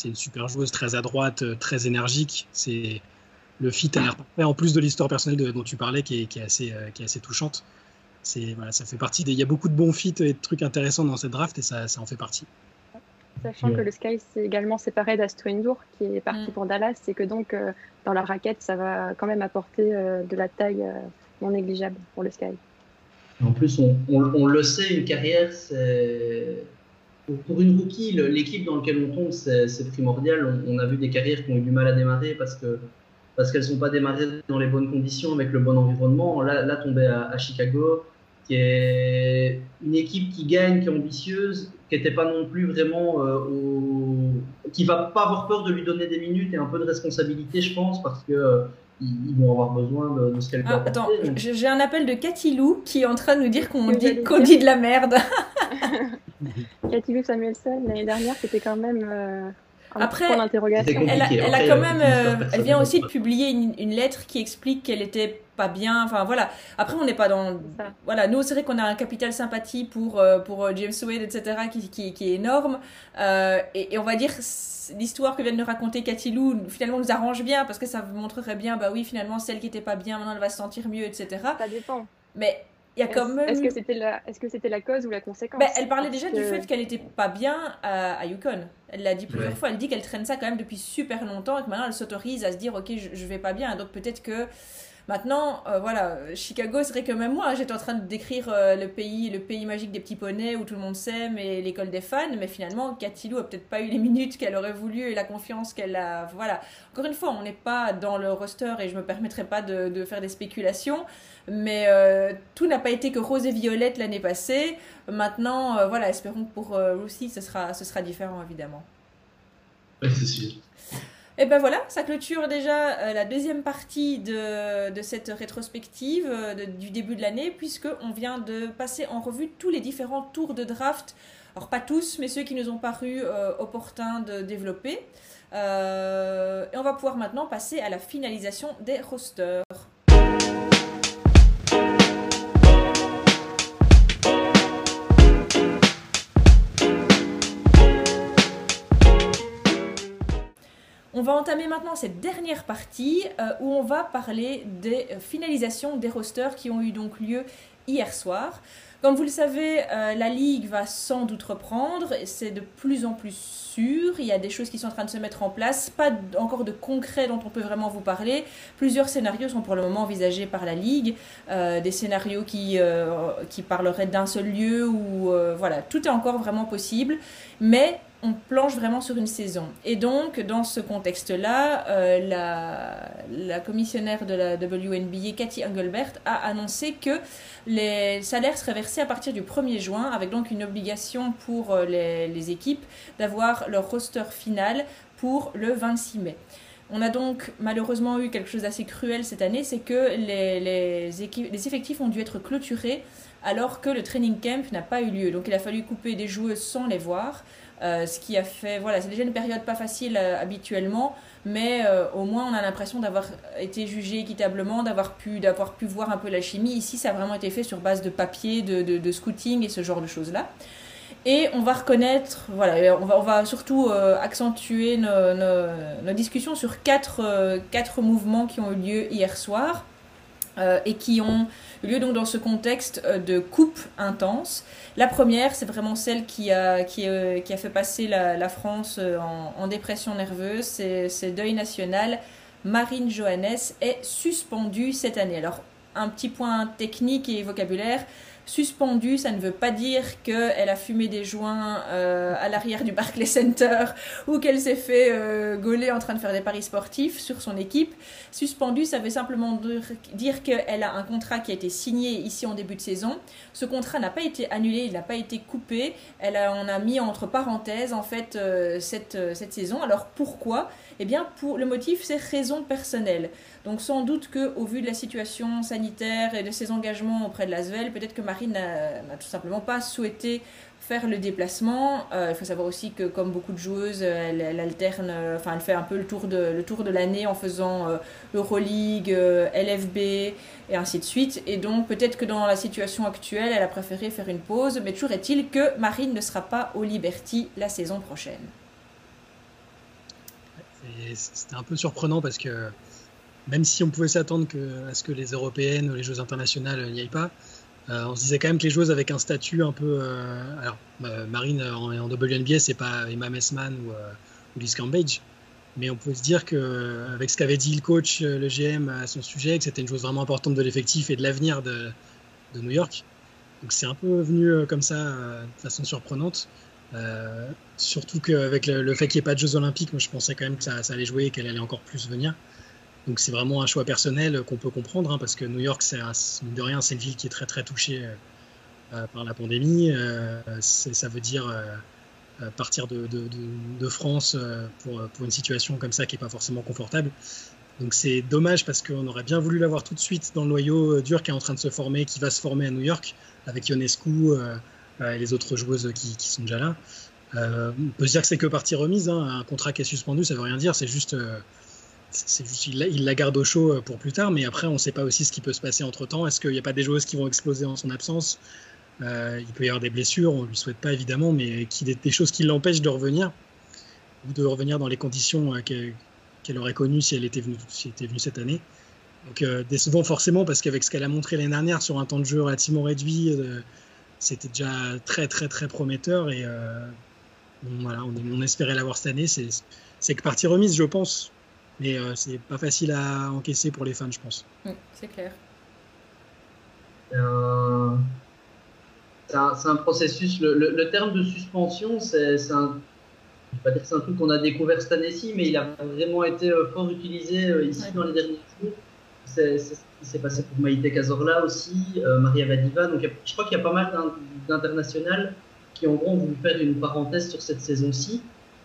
Speaker 3: une super joueuse très à droite, très énergique. C'est le fit a l'air parfait, en plus de l'histoire personnelle dont tu parlais, qui est, assez, euh, touchante. Ça fait partie il y a beaucoup de bons fits et de trucs intéressants dans cette draft et ça en fait partie.
Speaker 2: Sachant que le Sky s'est également séparé d'Astro qui est parti mm. pour Dallas, et que donc euh, dans la raquette, ça va quand même apporter euh, de la taille non négligeable pour le Sky.
Speaker 4: En plus, on, on, le sait, une carrière, c'est. Pour une rookie, l'équipe dans laquelle on tombe, c'est primordial. On, on, a vu des carrières qui ont eu du mal à démarrer parce que parce qu'elles sont pas démarrées dans les bonnes conditions, avec le bon environnement. Là, là tomber à, Chicago, qui est une équipe qui gagne, qui est ambitieuse, qui n'était pas non plus vraiment euh, au... qui va pas avoir peur de lui donner des minutes et un peu de responsabilité, je pense, parce que euh, ils vont avoir besoin de, ce qu'elle peut
Speaker 1: ah, Attends, j'ai un appel de Cathy Lou qui est en train de nous dire qu'on dit, qu'on dit de la merde.
Speaker 2: Cathy Lou Samuelson, l'année dernière, c'était quand même... Euh,
Speaker 1: après, elle, a, quand même, euh, elle vient aussi de publier une, lettre qui explique qu'elle était pas bien. Enfin voilà. Après, on n'est pas dans. Voilà, nous, c'est vrai qu'on a un capital sympathie pour, euh, pour euh, James Wade, etc., qui, qui, qui est énorme. et, on va dire, l'histoire que vient de nous raconter Cathy Lou, finalement, nous arrange bien parce que ça montrerait bien, bah oui, finalement, celle qui était pas bien, maintenant, elle va se sentir mieux, etc.
Speaker 2: Ça dépend.
Speaker 1: Mais est-ce
Speaker 2: que c'était la, est-ce que c'était la cause ou la conséquence?
Speaker 1: Ben, Elle parlait déjà du fait qu'elle était pas bien à, à Yukon. Elle l'a dit plusieurs fois. Elle dit qu'elle traîne ça quand même depuis super longtemps et que maintenant elle s'autorise à se dire ok je, je vais pas bien. Donc peut-être que Maintenant, euh, voilà, Chicago, c'est vrai que même moi, j'étais en train de décrire euh, le pays, le pays magique des petits poneys où tout le monde s'aime et l'école des fans, mais finalement, Cathy Lou a peut-être pas eu les minutes qu'elle aurait voulu et la confiance qu'elle a. Voilà. Encore une fois, on n'est pas dans le roster et je me permettrai pas de, faire des spéculations, mais euh, tout n'a pas été que rose et violette l'année passée. Maintenant, voilà, espérons que pour Lucy, ce sera, ce sera différent, évidemment.
Speaker 4: Oui, c'est sûr.
Speaker 1: Et ben voilà, ça clôture déjà euh, la deuxième partie de, de cette rétrospective euh, du début de l'année, puisqu'on vient de passer en revue tous les différents tours de draft. Alors pas tous, mais ceux qui nous ont paru euh, opportuns de développer. et on va pouvoir maintenant passer à la finalisation des rosters. On va entamer maintenant cette dernière partie euh, où on va parler des euh, finalisations des rosters qui ont eu donc lieu hier soir. Comme vous le savez, euh, la ligue va sans doute reprendre, c'est de plus en plus sûr, il y a des choses qui sont en train de se mettre en place, pas encore de concret dont on peut vraiment vous parler. Plusieurs scénarios sont pour le moment envisagés par la ligue, des scénarios qui, parleraient d'un seul lieu, ou voilà, tout est encore vraiment possible, on planche vraiment sur une saison. Et donc, dans ce contexte-là, euh, la, commissionnaire de la WNBA, Cathy Engelbert, a annoncé que les salaires seraient versés à partir du 1er juin, avec donc une obligation pour euh, les, équipes d'avoir leur roster final pour le 26 mai. On a donc malheureusement eu quelque chose d'assez cruel cette année, c'est que les, les effectifs ont dû être clôturés alors que le training camp n'a pas eu lieu. Donc il a fallu couper des joueuses sans les voir. Euh, ce qui a fait, voilà, c'est déjà une période pas facile euh, habituellement, mais euh, au moins on a l'impression d'avoir été jugé équitablement, d'avoir pu, d'avoir pu voir un peu la chimie. Ici, ça a vraiment été fait sur base de papier, de, de, scouting et ce genre de choses-là. Et on va reconnaître, voilà, on va, on va surtout accentuer nos, nos, nos, discussions sur quatre, quatre mouvements qui ont eu lieu hier soir et qui ont lieu donc dans ce contexte euh, de coupe intense. La première, c'est vraiment celle qui a, qui, euh, a fait passer la, France euh, en, dépression nerveuse, c'est Deuil National. Marine Johannes est suspendue cette année. Alors, un petit point technique et vocabulaire. Suspendue, ça ne veut pas dire qu'elle a fumé des joints euh, à l'arrière du Barclays Center ou qu'elle s'est fait euh, gauler en train de faire des paris sportifs sur son équipe. Suspendue, ça veut simplement dire qu'elle a un contrat qui a été signé ici en début de saison. Ce contrat n'a pas été annulé, il n'a pas été coupé. Elle on a mis entre parenthèses en fait euh, cette, cette saison. Alors pourquoi? Eh bien, le motif, c'est raison personnelle. Donc sans doute qu'au vu de la situation sanitaire et de ses engagements auprès de l'Asvel, peut-être que Marine n'a tout simplement pas souhaité faire le déplacement. Euh, il faut savoir aussi que comme beaucoup de joueuses, elle, alterne, enfin elle fait un peu le tour de l'année en faisant euh, Euroleague, euh, LFB et ainsi de suite. Et donc peut-être que dans la situation actuelle, elle a préféré faire une pause. Mais toujours est-il que Marine ne sera pas au Liberty la saison prochaine.
Speaker 3: C'était un peu surprenant parce que même si on pouvait s'attendre à ce que les européennes ou les Jeux internationales n'y aillent pas, euh, on se disait quand même que les joueuses avec un statut un peu. Euh, alors, euh, Marine en, en WNBA, c'est pas Emma Messman ou, ou Liz Cambage, mais on peut se dire qu'avec ce qu'avait dit le coach, le GM à son sujet, que c'était une chose vraiment importante de l'effectif et de l'avenir de, New York. Donc c'est un peu venu comme ça, de façon surprenante. Surtout qu'avec le, fait qu'il n'y ait pas de Jeux Olympiques, moi je pensais quand même que ça, allait jouer et qu'elle allait encore plus venir. Donc c'est vraiment un choix personnel qu'on peut comprendre, hein, parce que New York, c'est de rien, c'est une ville qui est très très touchée euh, par la pandémie. Euh, ça veut dire euh, partir de, de, France pour, pour, une situation comme ça qui n'est pas forcément confortable. Donc c'est dommage parce qu'on aurait bien voulu l'avoir tout de suite dans le noyau dur qui est en train de se former, qui va se former à New York avec Ionescu et les autres joueuses qui, qui sont déjà là. On peut se dire que c'est que partie remise. Hein. Un contrat qui est suspendu, ça veut rien dire. C'est juste il, la, garde au chaud euh, pour plus tard, mais après, on ne sait pas aussi ce qui peut se passer entre temps. Est-ce qu'il n'y a pas des joueuses qui vont exploser en son absence? Euh, Il peut y avoir des blessures, on ne lui souhaite pas évidemment, mais qui, des, choses qui l'empêchent de revenir, ou de revenir dans les conditions euh, qu'elle aurait connues si elle était venue, était venue cette année. Donc, décevant forcément, parce qu'avec ce qu'elle a montré l'année dernière sur un temps de jeu relativement réduit, c'était déjà très, très, très prometteur. Et voilà, on, on espérait l'avoir cette année. C'est que partie remise, je pense, mais euh, c'est pas facile à encaisser pour les fans, je pense.
Speaker 1: Mm, c'est clair.
Speaker 4: Euh, c'est un, processus. Le, terme de suspension, c'est un. Je vais pas dire que c'est un truc qu'on a découvert cette année-ci, mais il a vraiment été euh, fort utilisé ici dans les derniers jours. C'est ce qui s'est passé pour Maïté Cazorla aussi, Maria Vadiva. Donc je crois qu'il y a pas mal d'internationales qui en gros ont faire une parenthèse sur cette saison-ci.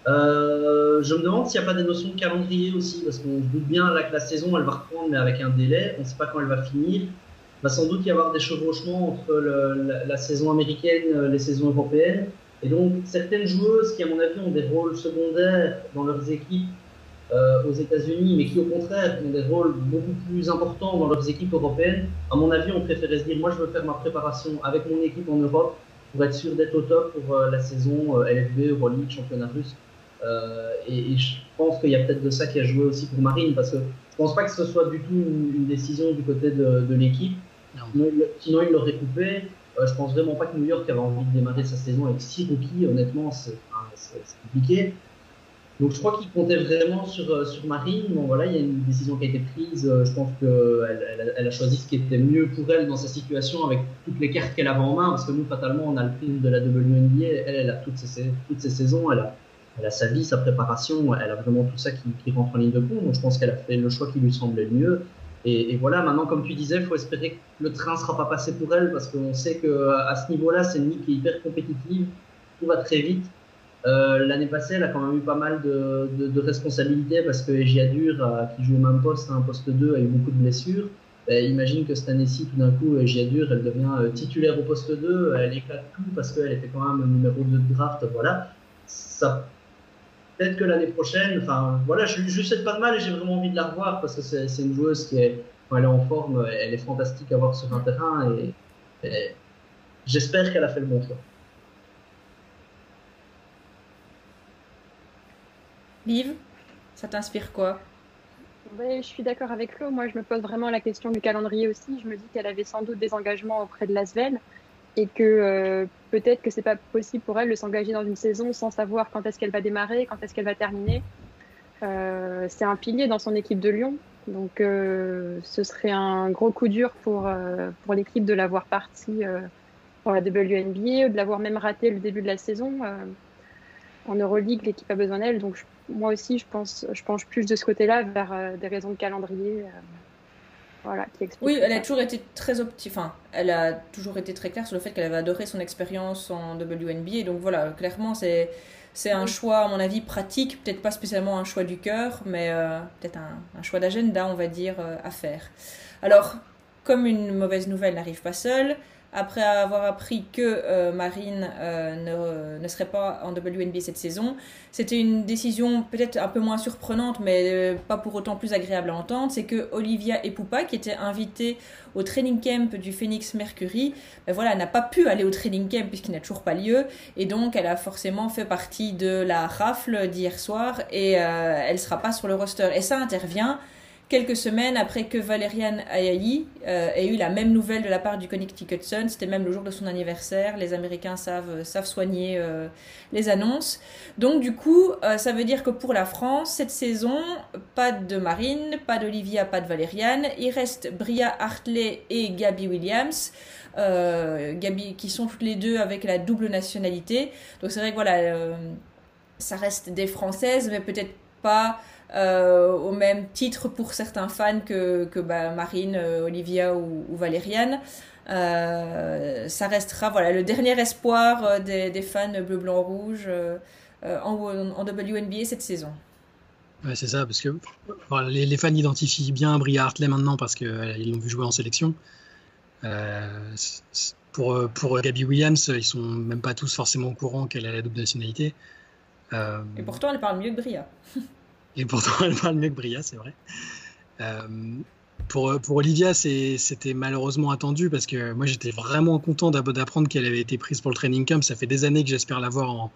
Speaker 4: Euh, je me demande s'il n'y a pas des notions de calendrier aussi, parce qu'on se doute bien là que la saison elle va reprendre, mais avec un délai, on ne sait pas quand elle va finir. Il va sans doute y avoir des chevauchements entre la, saison américaine et les saisons européennes. Et donc, certaines joueuses qui, à mon avis, ont des rôles secondaires dans leurs équipes euh, aux États-Unis, mais qui, au contraire, ont des rôles beaucoup plus importants dans leurs équipes européennes, à mon avis, on préférait se dire moi, je veux faire ma préparation avec mon équipe en Europe pour être sûr d'être au top pour euh, la saison LFB, Euroleague, championnat russe. Euh, et, je pense qu'il y a peut-être de ça qui a joué aussi pour Marine, parce que je pense pas que ce soit du tout une, décision du côté de, l'équipe. Sinon, il l'aurait coupé. Euh, je pense vraiment pas que New York avait envie de démarrer sa saison avec six rookies. Honnêtement, c'est compliqué. Donc je crois qu'il comptait vraiment sur, euh, sur Marine. Bon voilà, il y a une décision qui a été prise. Je pense qu'elle elle, a choisi ce qui était mieux pour elle dans sa situation avec toutes les cartes qu'elle avait en main. Parce que nous, fatalement, on a le prix de la WNBA. Elle, elle a toutes ses, toutes ses saisons. Elle a, elle a sa vie, sa préparation, elle a vraiment tout ça qui, rentre en ligne de compte. Donc je pense qu'elle a fait le choix qui lui semblait le mieux. Et, voilà, maintenant, comme tu disais, il faut espérer que le train ne sera pas passé pour elle parce qu'on sait qu'à ce niveau-là, c'est une ligue qui est hyper compétitive, tout va très vite. Euh, l'année passée, elle a quand même eu pas mal de, responsabilités parce que Egiadur, euh, qui joue au même poste, un poste 2, a eu beaucoup de blessures. Ben, imagine que cette année-ci, tout d'un coup, Egiadur, elle devient euh, titulaire au poste 2, elle éclate tout parce qu'elle était quand même numéro 2 de draft. Voilà. Ça peut-être que l'année prochaine, enfin voilà, je, je souhaite pas de mal et j'ai vraiment envie de la revoir parce que c'est une joueuse qui est, quand elle est en forme, elle est fantastique à voir sur un terrain et, j'espère qu'elle a fait le bon choix.
Speaker 1: Liv, ça t'inspire quoi
Speaker 2: oui, je suis d'accord avec Flo. Moi, je me pose vraiment la question du calendrier aussi. Je me dis qu'elle avait sans doute des engagements auprès de Lasvel et que euh, peut-être que c'est pas possible pour elle de s'engager dans une saison sans savoir quand est-ce qu'elle va démarrer, quand est-ce qu'elle va terminer. Euh, c'est un pilier dans son équipe de Lyon, donc euh, ce serait un gros coup dur pour pour l'équipe de l'avoir partie pour la WNBA, de l'avoir même raté le début de la saison. En Euroleague, l'équipe a besoin d'elle. Donc, moi aussi, je pense, je penche plus de ce côté-là vers des raisons de calendrier. Voilà, qui
Speaker 1: oui, elle a toujours été très optique. Enfin, elle a toujours été très claire sur le fait qu'elle avait adoré son expérience en WNBA. Donc voilà, clairement, c'est c'est un choix, à mon avis, pratique, peut-être pas spécialement un choix du cœur, mais euh, peut-être un, choix d'agenda, on va dire, euh, à faire. Alors, comme une mauvaise nouvelle n'arrive pas seule, après avoir appris que euh, Marine euh, ne, ne, serait pas en WNBA cette saison. C'était une décision peut-être un peu moins surprenante, mais euh, pas pour autant plus agréable à entendre. C'est que Olivia Epoupa, qui était invitée au training camp du Phoenix Mercury, ben voilà, n'a pas pu aller au training camp puisqu'il n'a toujours pas lieu. Et donc, elle a forcément fait partie de la rafle d'hier soir et elle ne sera pas sur le roster. Et ça intervient quelques semaines après que Valériane Ayayi euh, ait eu la même nouvelle de la part du Connecticut Sun. C'était même le jour de son anniversaire. Les Américains savent, euh, savent soigner euh, les annonces. Donc du coup, ça veut dire que pour la France, cette saison, pas de Marine, pas d'Olivia, pas de Valériane. Il reste Bria Hartley et Gabby Williams. Gabi, qui sont toutes les deux avec la double nationalité. Donc c'est vrai que voilà, ça reste des Françaises, mais peut-être pas euh, au même titre pour certains fans que, que bah, Marine, euh, Olivia ou, Valériane. Euh, ça restera voilà, le dernier espoir des, des fans bleu, blanc, rouge en, en, WNBA cette saison.
Speaker 3: Ouais, c'est ça, parce que les, les, fans identifient bien Bria Hartley maintenant parce qu'ils l'ont vu jouer en sélection. pour, pour Gabby Williams, ils sont même pas tous forcément au courant qu'elle a la double nationalité.
Speaker 1: Et pourtant, elle parle mieux que Bria.
Speaker 3: Et pourtant, elle parle mieux que Bria, c'est vrai. Euh, pour, pour Olivia, c'était malheureusement attendu parce que moi, j'étais vraiment content d'apprendre qu'elle avait été prise pour le training camp. Ça fait des années que j'espère la voir en,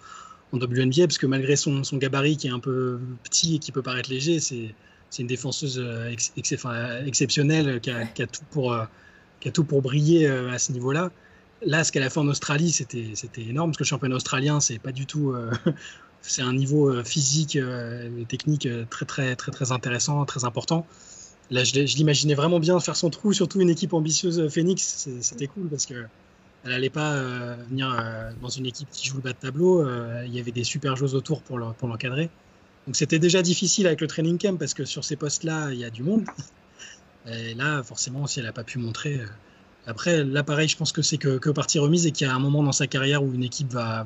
Speaker 3: en WNBA parce que malgré son, son, gabarit qui est un peu petit et qui peut paraître léger, c'est une défenseuse euh, exceptionnelle qui a, qui a, tout pour, euh, qui a tout pour briller à ce niveau-là. Là, ce qu'elle a fait en Australie, c'était énorme parce que le championnat australien, c'est pas du tout c'est un niveau euh, physique euh, et technique euh, très, très, très, très intéressant, très important. Là, je, l'imaginais vraiment bien faire son trou, surtout une équipe ambitieuse Phoenix. C'était cool parce que elle n'allait pas venir dans une équipe qui joue le bas de tableau. il y avait des super joueuses autour pour l'encadrer. Donc c'était déjà difficile avec le training camp parce que sur ces postes-là, il y a du monde. Et là, forcément, si elle n'a pas pu montrer. Après, là, pareil, je pense que c'est que, que partie remise et qu'il y a un moment dans sa carrière où une équipe va,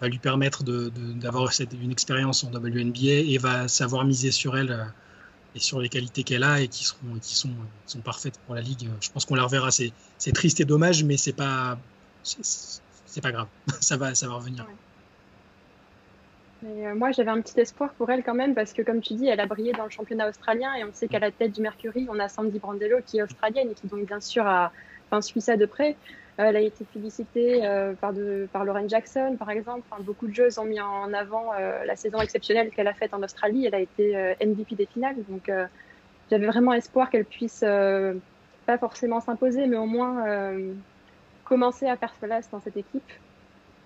Speaker 3: va lui permettre d'avoir une expérience en WNBA et va savoir miser sur elle euh, et sur les qualités qu'elle a et qui, sont, parfaites pour la ligue. Je pense qu'on la reverra. C'est triste et dommage, mais c'est pas pas grave. ça va revenir.
Speaker 2: Euh, moi, j'avais un petit espoir pour elle quand même, parce que comme tu dis, elle a brillé dans le championnat australien et on sait qu'à la tête du Mercury, on a Sandy Brandello qui est australienne et qui donc bien sûr a, suit ça de près. Euh, elle a été félicitée euh, par, de, par Lauren Jackson, par exemple. beaucoup de joueuses ont mis en avant euh, la saison exceptionnelle qu'elle a faite en Australie. Elle a été MVP des finales. Donc, j'avais vraiment espoir qu'elle puisse, pas forcément s'imposer, mais au moins commencer à faire place dans cette équipe.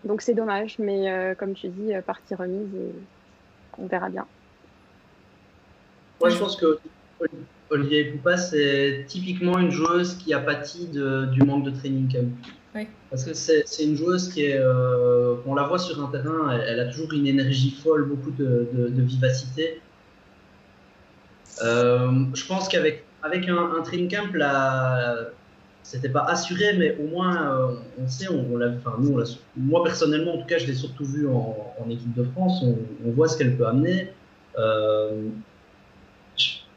Speaker 2: Donc, c'est dommage. Mais comme tu dis, partie remise et on verra bien.
Speaker 4: Moi, je pense que Olivier Poupa, c'est typiquement une joueuse qui a pâti du manque de training camp. Parce que c'est une joueuse qui est, euh, on la voit sur un terrain, elle, a toujours une énergie folle, beaucoup de, vivacité. Euh, je pense qu'avec avec un, training camp, là, c'était pas assuré, mais au moins euh, on sait, on, l'a, enfin nous, moi personnellement en tout cas, je l'ai surtout vu en, équipe de France, on, voit ce qu'elle peut amener.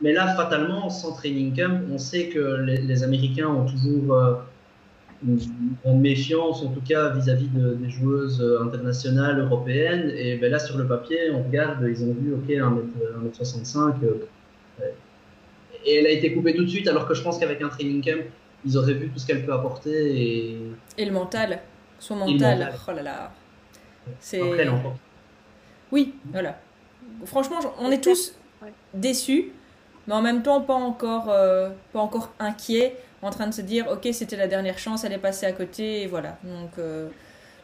Speaker 4: Mais là, fatalement, sans training camp, on sait que les, Américains ont toujours euh, une, méfiance, en tout cas vis-à-vis des joueuses internationales européennes. Et ben là, sur le papier, on regarde, ils ont vu, ok, 1m65. Euh, et elle a été coupée tout de suite, alors que je pense qu'avec un training camp, ils auraient vu tout ce qu'elle peut apporter. Et,
Speaker 1: et le mental, son mental. Oh là là. C'est. Oui, voilà. Franchement, on est tous déçus mais en même temps pas encore, euh, pas encore inquiet, en train de se dire ok c'était la dernière chance, elle est passée à côté et voilà. Donc euh,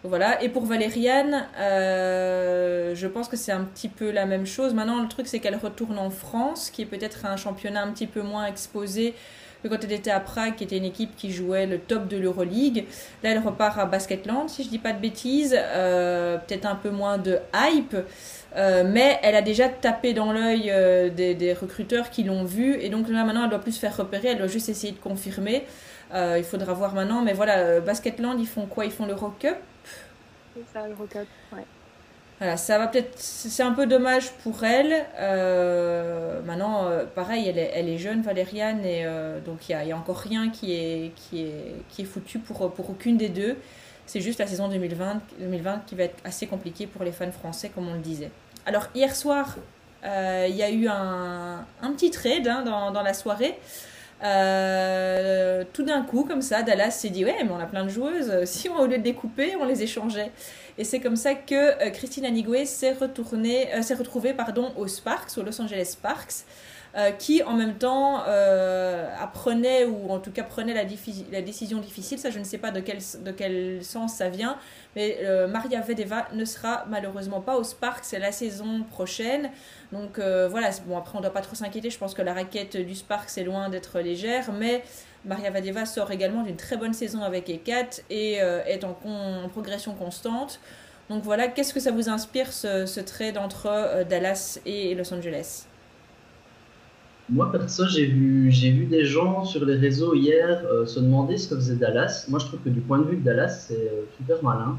Speaker 1: voilà. Et pour Valériane, euh, je pense que c'est un petit peu la même chose. Maintenant le truc c'est qu'elle retourne en France, qui est peut-être un championnat un petit peu moins exposé que quand elle était à Prague, qui était une équipe qui jouait le top de l'Euroleague. Là, elle repart à Basketland, si je dis pas de bêtises. Euh, peut-être un peu moins de hype. Euh, mais elle a déjà tapé dans l'œil euh, des, recruteurs qui l'ont vue et donc là maintenant elle doit plus se faire repérer, elle doit juste essayer de confirmer. il faudra voir maintenant, mais voilà, Basketland ils font quoi? Ils font l'Euro Cup?
Speaker 2: C'est ça, l'Euro Cup, ouais.
Speaker 1: Voilà, ça va peut-être. C'est un peu dommage pour elle. Euh, maintenant, euh, pareil, elle est, elle est, jeune, Valériane, et euh, donc il n'y a, a, encore rien qui est, qui est, qui est foutu pour, pour aucune des deux. C'est juste la saison 2020, 2020 qui va être assez compliquée pour les fans français, comme on le disait. Alors, hier soir, il y a eu un, un petit trade hein, dans, dans, la soirée. tout d'un coup, comme ça, Dallas s'est dit Ouais, mais on a plein de joueuses. Si on, au lieu de découper, on les échangeait. Et c'est comme ça que euh, Christine Anigwe s'est euh, s'est retrouvée pardon, aux Sparks, aux Los Angeles Sparks. Euh, qui en même temps apprenait ou en tout cas prenait la, décision difficile, ça je ne sais pas de quel, de quel sens ça vient, mais Maria Vedeva ne sera malheureusement pas aux Sparks la saison prochaine. Donc voilà, bon après on ne doit pas trop s'inquiéter, je pense que la raquette du Sparks est loin d'être légère, mais Maria Vadeva sort également d'une très bonne saison avec E4 et euh, est en, progression constante. Donc voilà, qu'est-ce que ça vous inspire ce, trade entre euh, Dallas et Los Angeles?
Speaker 4: Moi perso, j'ai vu, des gens sur les réseaux hier euh, se demander ce que faisait Dallas. Moi je trouve que du point de vue de Dallas, c'est super malin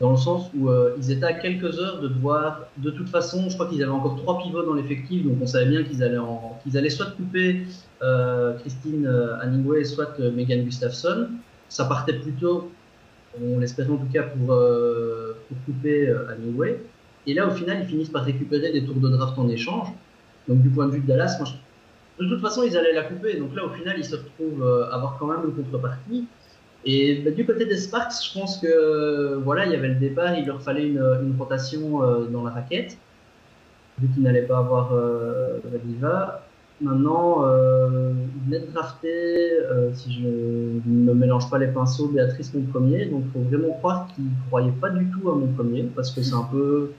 Speaker 4: dans le sens où euh, ils étaient à quelques heures de devoir, de toute façon, je crois qu'ils avaient encore trois pivots dans l'effectif, donc on savait bien qu'ils allaient, soit couper euh, Christine euh, Hanningway, soit Megan Gustafsson. Ça partait plutôt, on l'espérait en tout cas, pour, pour couper Hanningway. Et là, au final, ils finissent par récupérer des tours de draft en échange. Donc du point de vue de Dallas, moi, de toute façon, ils allaient la couper. Donc là, au final, ils se retrouvent avoir quand même une contrepartie. Et bah, du côté des Sparks, je pense que voilà, il y avait le départ, il leur fallait une, une rotation euh, dans la raquette, vu qu'ils n'allaient pas avoir euh, Maintenant, euh, ils venaient de euh, si je ne mélange pas les pinceaux, Béatrice mon premier, donc il faut vraiment croire qu'ils ne croyaient pas du tout à mon premier, parce que c'est un peu,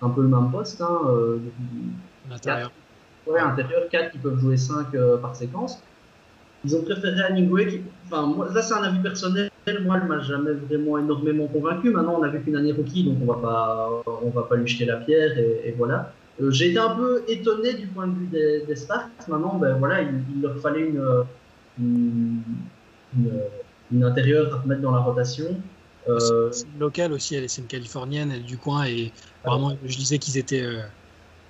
Speaker 4: un peu le même poste. Hein, euh. Ouais, intérieur, 4 qui peuvent jouer 5 par séquence. Ils ont préféré Anigwe. Qui... Enfin, moi, là, c'est un avis personnel. Moi, elle m'a jamais vraiment énormément convaincu. Maintenant, on a vu qu'une année rookie, donc on va pas, on va pas lui jeter la pierre et, voilà. Euh, j'ai été un peu étonné du point de vue des, des Sparks. Maintenant, ben voilà, il, leur fallait une, une, une, intérieure à remettre dans la rotation.
Speaker 3: Euh... Une locale aussi, elle est une californienne, elle est du coin et vraiment, je disais qu'ils étaient, euh,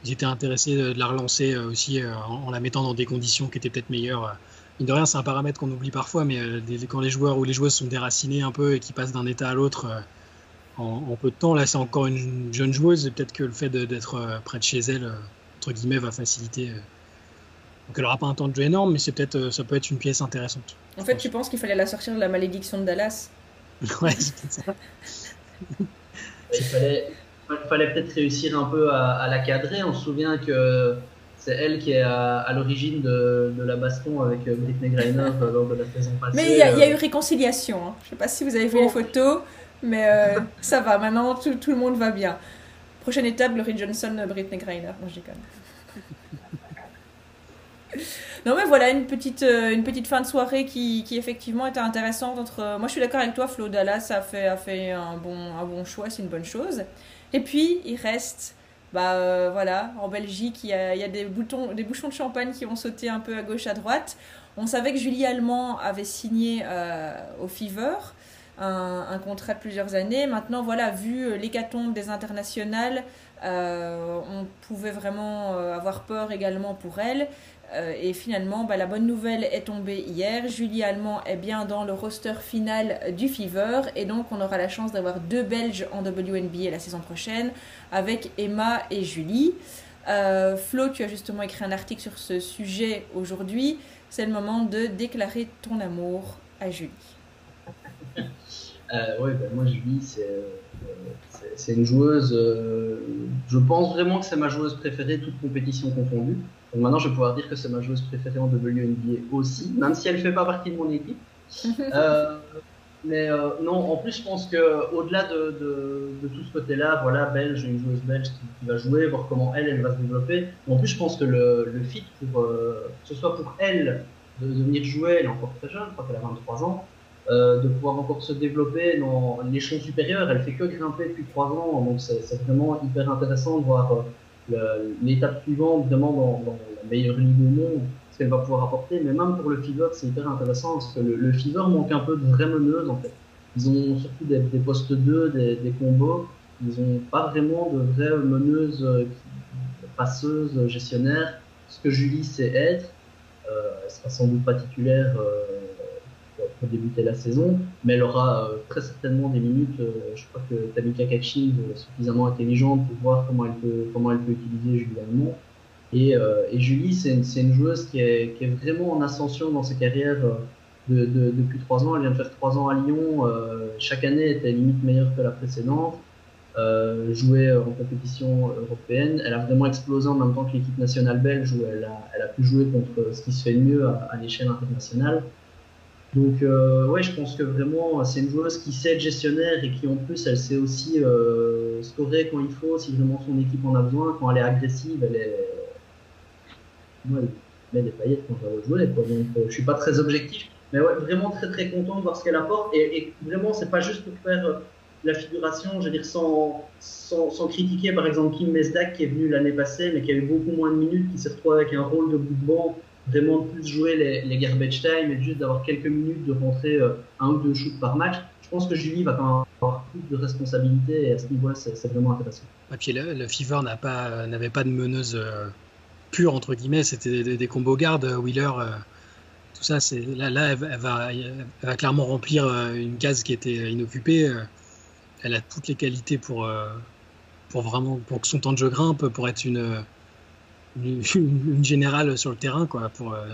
Speaker 3: ils étaient intéressés de la relancer euh, aussi en, en, la mettant dans des conditions qui étaient peut-être meilleures de rien, c'est un paramètre qu'on oublie parfois, mais euh, quand les joueurs ou les joueuses sont déracinés un peu et qui passent d'un état à l'autre euh, en, peu de temps, là c'est encore une jeune joueuse et peut-être que le fait d'être euh, près de chez elle, entre guillemets, va faciliter. Donc elle n'aura pas un temps de jeu énorme, mais c'est peut-être, ça peut être une pièce intéressante.
Speaker 1: En fait, tu penses qu'il fallait la sortir de la malédiction de Dallas?
Speaker 3: Ouais, c'est ça.
Speaker 4: Il fallait, fallait peut-être réussir un peu à, à la cadrer. On se souvient que c'est elle qui est à, l'origine de, la baston avec euh, Britney Griner euh, lors de la saison passée.
Speaker 1: Mais il y, a euh. eu réconciliation. Hein. Je ne sais pas si vous avez vu les photos, mais ça va. Maintenant, tout, le monde va bien. Prochaine étape, Laurie Johnson, Britney Griner. Non, je déconne. Non mais voilà une petite une petite fin de soirée qui, qui effectivement était intéressante entre moi je suis d'accord avec toi Flo Dallas a fait a fait un bon un bon choix c'est une bonne chose et puis il reste bah euh, voilà, en Belgique, il y a, des, boutons, des bouchons de champagne qui vont sauter un peu à gauche, à droite. On savait que Julie Allemand avait signé euh, au Fever un, contrat de plusieurs années. Maintenant, voilà, vu l'hécatombe des internationales, euh, on pouvait vraiment avoir peur également pour elle. Euh, et finalement, bah, la bonne nouvelle est tombée hier. Julie Allemand est bien dans le roster final du Fever. Et donc, on aura la chance d'avoir deux Belges en WNBA la saison prochaine, avec Emma et Julie. Euh, Flo, tu as justement écrit un article sur ce sujet aujourd'hui. C'est le moment de déclarer ton amour à Julie.
Speaker 4: Euh, oui, ben moi, Julie, c'est une joueuse. je pense vraiment que c'est ma joueuse préférée, toute compétition confondue. Donc maintenant, je vais pouvoir dire que c'est ma joueuse préférée en WNBA aussi, même si elle ne fait pas partie de mon équipe. Euh, mais euh, non, en plus, je pense qu'au-delà de, de, tout ce côté-là, voilà, belge, une joueuse belge qui, va jouer, voir comment elle, elle va se développer. En plus, je pense que le, le fit, pour, euh, que ce soit pour elle de, venir jouer, elle est encore très jeune, je crois qu'elle a 23 ans, de pouvoir encore se développer dans l'échelon supérieur. Elle fait que grimper depuis 3 ans, donc c'est vraiment hyper intéressant de voir l'étape suivante vraiment dans, la meilleure ligue au monde, ce qu'elle va pouvoir apporter. Mais même pour le Fever, c'est hyper intéressant parce que le, le, Fever manque un peu de vraies meneuses en fait. Ils ont surtout des, postes 2, des, des combos. Ils n'ont pas vraiment de vraies meneuses, euh, passeuses, gestionnaires. Ce que Julie sait être, euh, elle sera sans doute pas titulaire euh, pour débuter la saison, mais elle aura euh, très certainement des minutes. Euh, je crois que Tamika Kachin est suffisamment intelligente pour voir comment elle peut, comment elle peut utiliser Julie Allemand. Et, Julie, c'est une, joueuse qui est, vraiment en ascension dans sa carrière de, de, depuis trois ans. Elle vient de faire trois ans à Lyon. Euh, chaque année était limite meilleure que la précédente. Euh, jouait en compétition européenne. Elle a vraiment explosé en même temps que l'équipe nationale belge où elle a, pu jouer contre ce qui se fait de mieux à l'échelle internationale. Donc euh, ouais, je pense que vraiment c'est une joueuse qui sait être gestionnaire et qui en plus elle sait aussi euh, scorer quand il faut, si vraiment son équipe en a besoin. Quand elle est agressive, elle est, moi, elle met des paillettes quand la jouer. Donc euh, je suis pas très objectif, mais ouais, vraiment très très content de voir ce qu'elle apporte. Et, et vraiment, c'est pas juste pour faire la figuration, je veux dire, sans, sans, sans, critiquer par exemple Kim Mesdak qui est venu l'année passée, mais qui a eu beaucoup moins de minutes, qui s'est retrouvé avec un rôle de bout de banc, vraiment plus jouer les, les garbage time et juste d'avoir quelques minutes de rentrer euh, un ou deux shoots par match. Je pense que Julie va quand même avoir plus de responsabilités et à ce niveau-là, c'est vraiment intéressant.
Speaker 3: Et puis le, le Fever n'avait pas de meneuse euh, pure entre guillemets, c'était des, des, combos gardes, Wheeler. Euh, tout ça, c'est là, là elle, va, clairement remplir une case qui était inoccupée elle a toutes les qualités pour, pour vraiment pour que son temps de jeu grimpe, pour être une, une, générale sur le terrain. Quoi, pour, euh,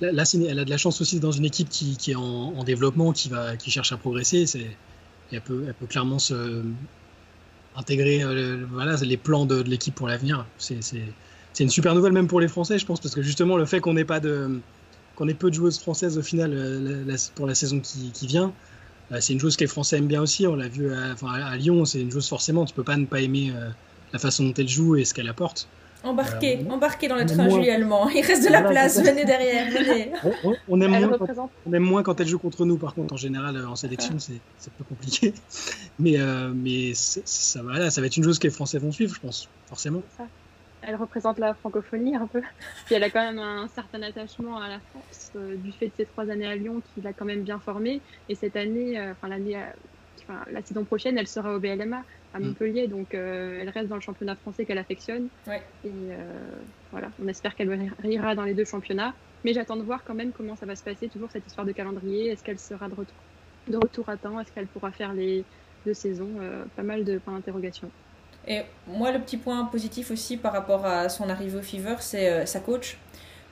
Speaker 3: là, elle a de la chance aussi dans une équipe qui, est en, en, développement, qui, va, qui cherche à progresser. Elle, peut, elle peut clairement se, intégrer euh, voilà, les plans de, l'équipe pour l'avenir. C'est, une super nouvelle même pour les Français, je pense, parce que justement le fait qu'on pas ait peu de joueuses françaises au final la, pour la saison qui, qui vient, euh, c'est une chose que les Français aiment bien aussi. On l'a vu à, à, Lyon, c'est une chose forcément, tu peux pas ne pas aimer euh, la façon dont elle joue et ce qu'elle apporte.
Speaker 1: Embarqué, euh, embarqué dans le train Julie allemand. Il reste de la voilà, place, venez derrière, venez.
Speaker 3: On, on, on, aime moins quand, on, aime moins quand, elle joue contre nous, par contre, en général, en sélection, c'est un peu compliqué. Mais, euh, mais ça, voilà, ça va être une chose que les Français vont suivre, je pense, forcément.
Speaker 2: Ça elle représente la francophonie un peu. Puis elle a quand même un certain attachement à la France euh, du fait de ses trois années à Lyon qui l'a quand même bien formée. Et cette année, euh, enfin l'année, euh, enfin la saison prochaine, elle sera au BLMA à Montpellier, mm. donc euh, elle reste dans le championnat français qu'elle affectionne.
Speaker 1: Ouais.
Speaker 2: Et voilà, on espère qu'elle ira dans les deux championnats. Mais j'attends de voir quand même comment ça va se passer, toujours cette histoire de calendrier. Est-ce qu'elle sera de retour, de retour à temps? Est-ce qu'elle pourra faire les deux saisons? Pas mal de points d'interrogation.
Speaker 1: Et moi, le petit point positif aussi par rapport à son arrivée au Fever, c'est euh, sa coach,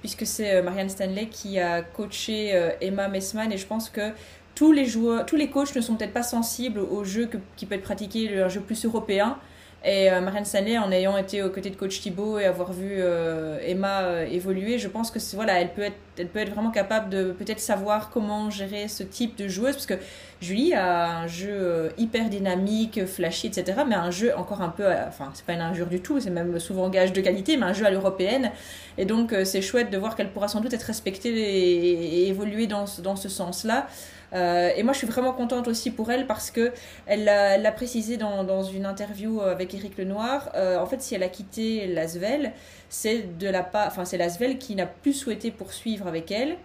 Speaker 1: puisque c'est euh, Marianne Stanley qui a coaché euh, Emma Messman, et je pense que tous les joueurs, tous les coachs ne sont peut-être pas sensibles au jeu qui peut être pratiqué, un jeu plus européen. Et euh, Marianne en ayant été aux côtés de coach Thibault et avoir vu euh, Emma euh, évoluer, je pense que voilà, elle peut être, elle peut être vraiment capable de peut-être savoir comment gérer ce type de joueuse, parce que Julie a un jeu euh, hyper dynamique, flashy, etc., mais un jeu encore un peu, enfin, c'est pas une injure du tout, c'est même souvent gage de qualité, mais un jeu à l'européenne. Et donc, c'est chouette de voir qu'elle pourra sans doute être respectée et, et évoluer dans, dans ce sens-là. Euh, et moi, je suis vraiment contente aussi pour elle parce que elle l'a précisé dans, une interview avec Eric Lenoir. Euh, en fait, si elle a quitté Lasvel, c'est de la enfin, c'est Lasvel qui n'a plus souhaité poursuivre avec elle.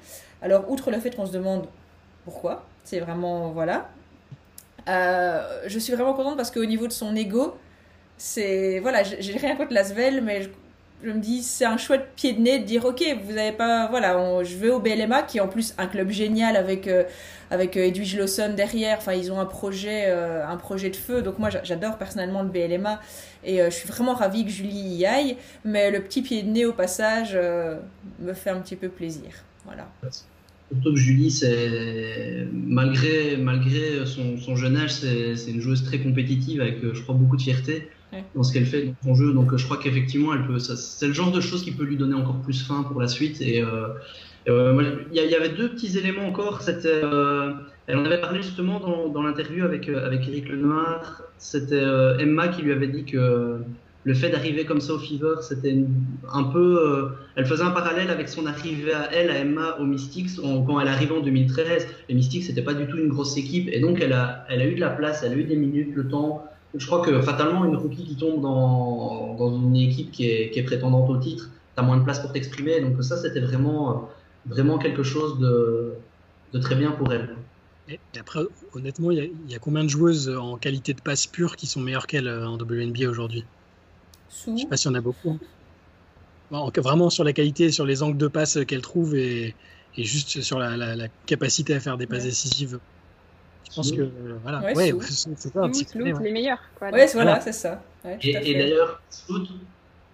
Speaker 1: Alors, outre le fait qu'on se demande pourquoi, c'est vraiment voilà. Euh, je suis vraiment contente parce qu'au niveau de son ego, c'est voilà, j'ai rien contre Lasvel, mais je, me dis c'est un chouette pied de nez de dire ok vous avez pas voilà je vais au BLMA qui est en plus un club génial avec euh, avec euh, Edwige Lawson derrière enfin ils ont un projet euh, un projet de feu donc moi j'adore personnellement le BLMA et euh, je suis vraiment ravie que Julie y aille mais le petit pied de nez au passage me fait un petit peu plaisir voilà
Speaker 4: Surtout que Julie, c'est malgré malgré son, son jeune âge, c'est une joueuse très compétitive avec, je crois, beaucoup de fierté
Speaker 1: ouais.
Speaker 4: dans ce qu'elle fait dans son jeu. Donc, je crois qu'effectivement, elle peut. C'est le genre de choses qui peut lui donner encore plus faim pour la suite. Et euh, euh, il y, avait deux petits éléments encore. Euh, elle en avait parlé justement dans, l'interview avec avec Eric Lenoir. C'était Emma qui lui avait dit que le fait d'arriver comme ça au Fever, c'était un peu. Euh, elle faisait un parallèle avec son arrivée à elle, à Emma, au Mystics, quand elle arrivait en 2013. Les Mystics, c'était pas du tout une grosse équipe, et donc elle a, elle a eu de la place, elle a eu des minutes, le temps. Je crois que fatalement, une rookie qui tombe dans, dans une équipe qui est, qui est prétendante au titre, tu as moins de place pour t'exprimer. Donc ça, c'était vraiment, vraiment quelque chose de, de très bien pour elle.
Speaker 3: Et après, honnêtement, il y, a combien de joueuses en qualité de passe pure qui sont meilleures qu'elle euh, en WNBA aujourd'hui? Je ne sais pas s'il y en a beaucoup. vraiment sur la qualité, sur les angles de passe qu'elle trouve et, juste sur la, capacité à faire des passes décisives. Je pense que voilà,
Speaker 2: ouais, c'est ça. les meilleurs.
Speaker 1: Quoi, ouais, voilà, c'est ça.
Speaker 4: et, d'ailleurs,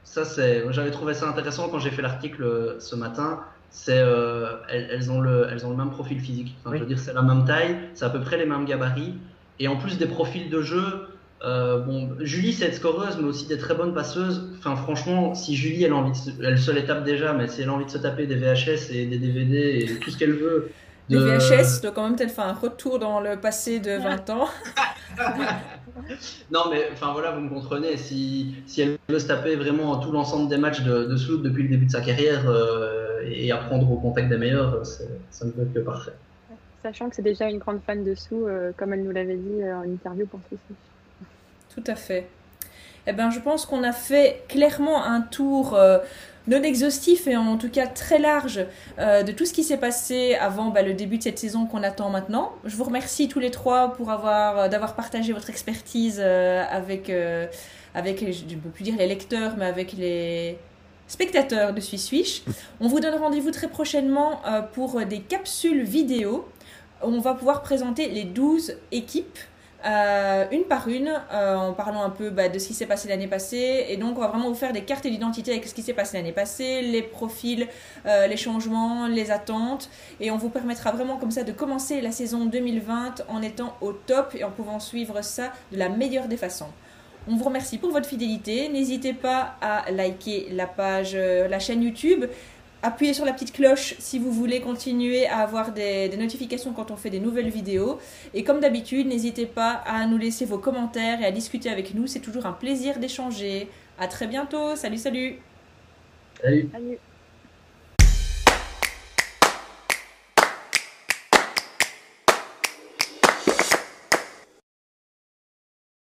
Speaker 4: ça c'est, j'avais trouvé ça intéressant quand j'ai fait l'article euh, ce matin. C'est, euh, elles, ont le, elles ont le même profil physique. Je veux dire, c'est la même taille, c'est à peu près les mêmes gabarits, et en plus des profils de jeu euh, bon, Julie, c'est être scoreuse, mais aussi des très bonnes passeuses. Enfin, franchement, si Julie, elle, a envie de se... elle se les tape déjà, mais si elle a envie de se taper des VHS et des DVD et tout ce qu'elle veut.
Speaker 1: Des VHS, doit quand même peut-être faire un retour dans le passé de 20 ans.
Speaker 4: non, mais enfin voilà, vous me comprenez. Si, si elle veut se taper vraiment tout l'ensemble des matchs de, de depuis le début de sa carrière euh, et apprendre au contact des meilleurs, ça ne peut être que parfait.
Speaker 2: Sachant que c'est déjà une grande fan de Sou, euh, comme elle nous l'avait dit en interview pour ceci.
Speaker 1: Tout à fait. Eh ben, je pense qu'on a fait clairement un tour euh, non exhaustif et en tout cas très large euh, de tout ce qui s'est passé avant bah, le début de cette saison qu'on attend maintenant. Je vous remercie tous les trois pour avoir euh, d'avoir partagé votre expertise avec avec les lecteurs mais avec les spectateurs de Swish. On vous donne rendez-vous très prochainement pour des capsules vidéo. On va pouvoir présenter les 12 équipes euh, une par une, euh, en parlant un peu bah, de ce qui s'est passé l'année passée. Et donc, on va vraiment vous faire des cartes d'identité avec ce qui s'est passé l'année passée, les profils, euh, les changements, les attentes. Et on vous permettra vraiment comme ça de commencer la saison 2020 en étant au top et en pouvant suivre ça de la meilleure des façons. On vous remercie pour votre fidélité. N'hésitez pas à liker la page, la chaîne YouTube appuyez sur la petite cloche si vous voulez continuer à avoir des, notifications quand on fait des nouvelles vidéos. Et comme d'habitude, n'hésitez pas à nous laisser vos commentaires et à discuter avec nous. C'est toujours un plaisir d'échanger. À très bientôt. Salut, salut.
Speaker 4: Salut.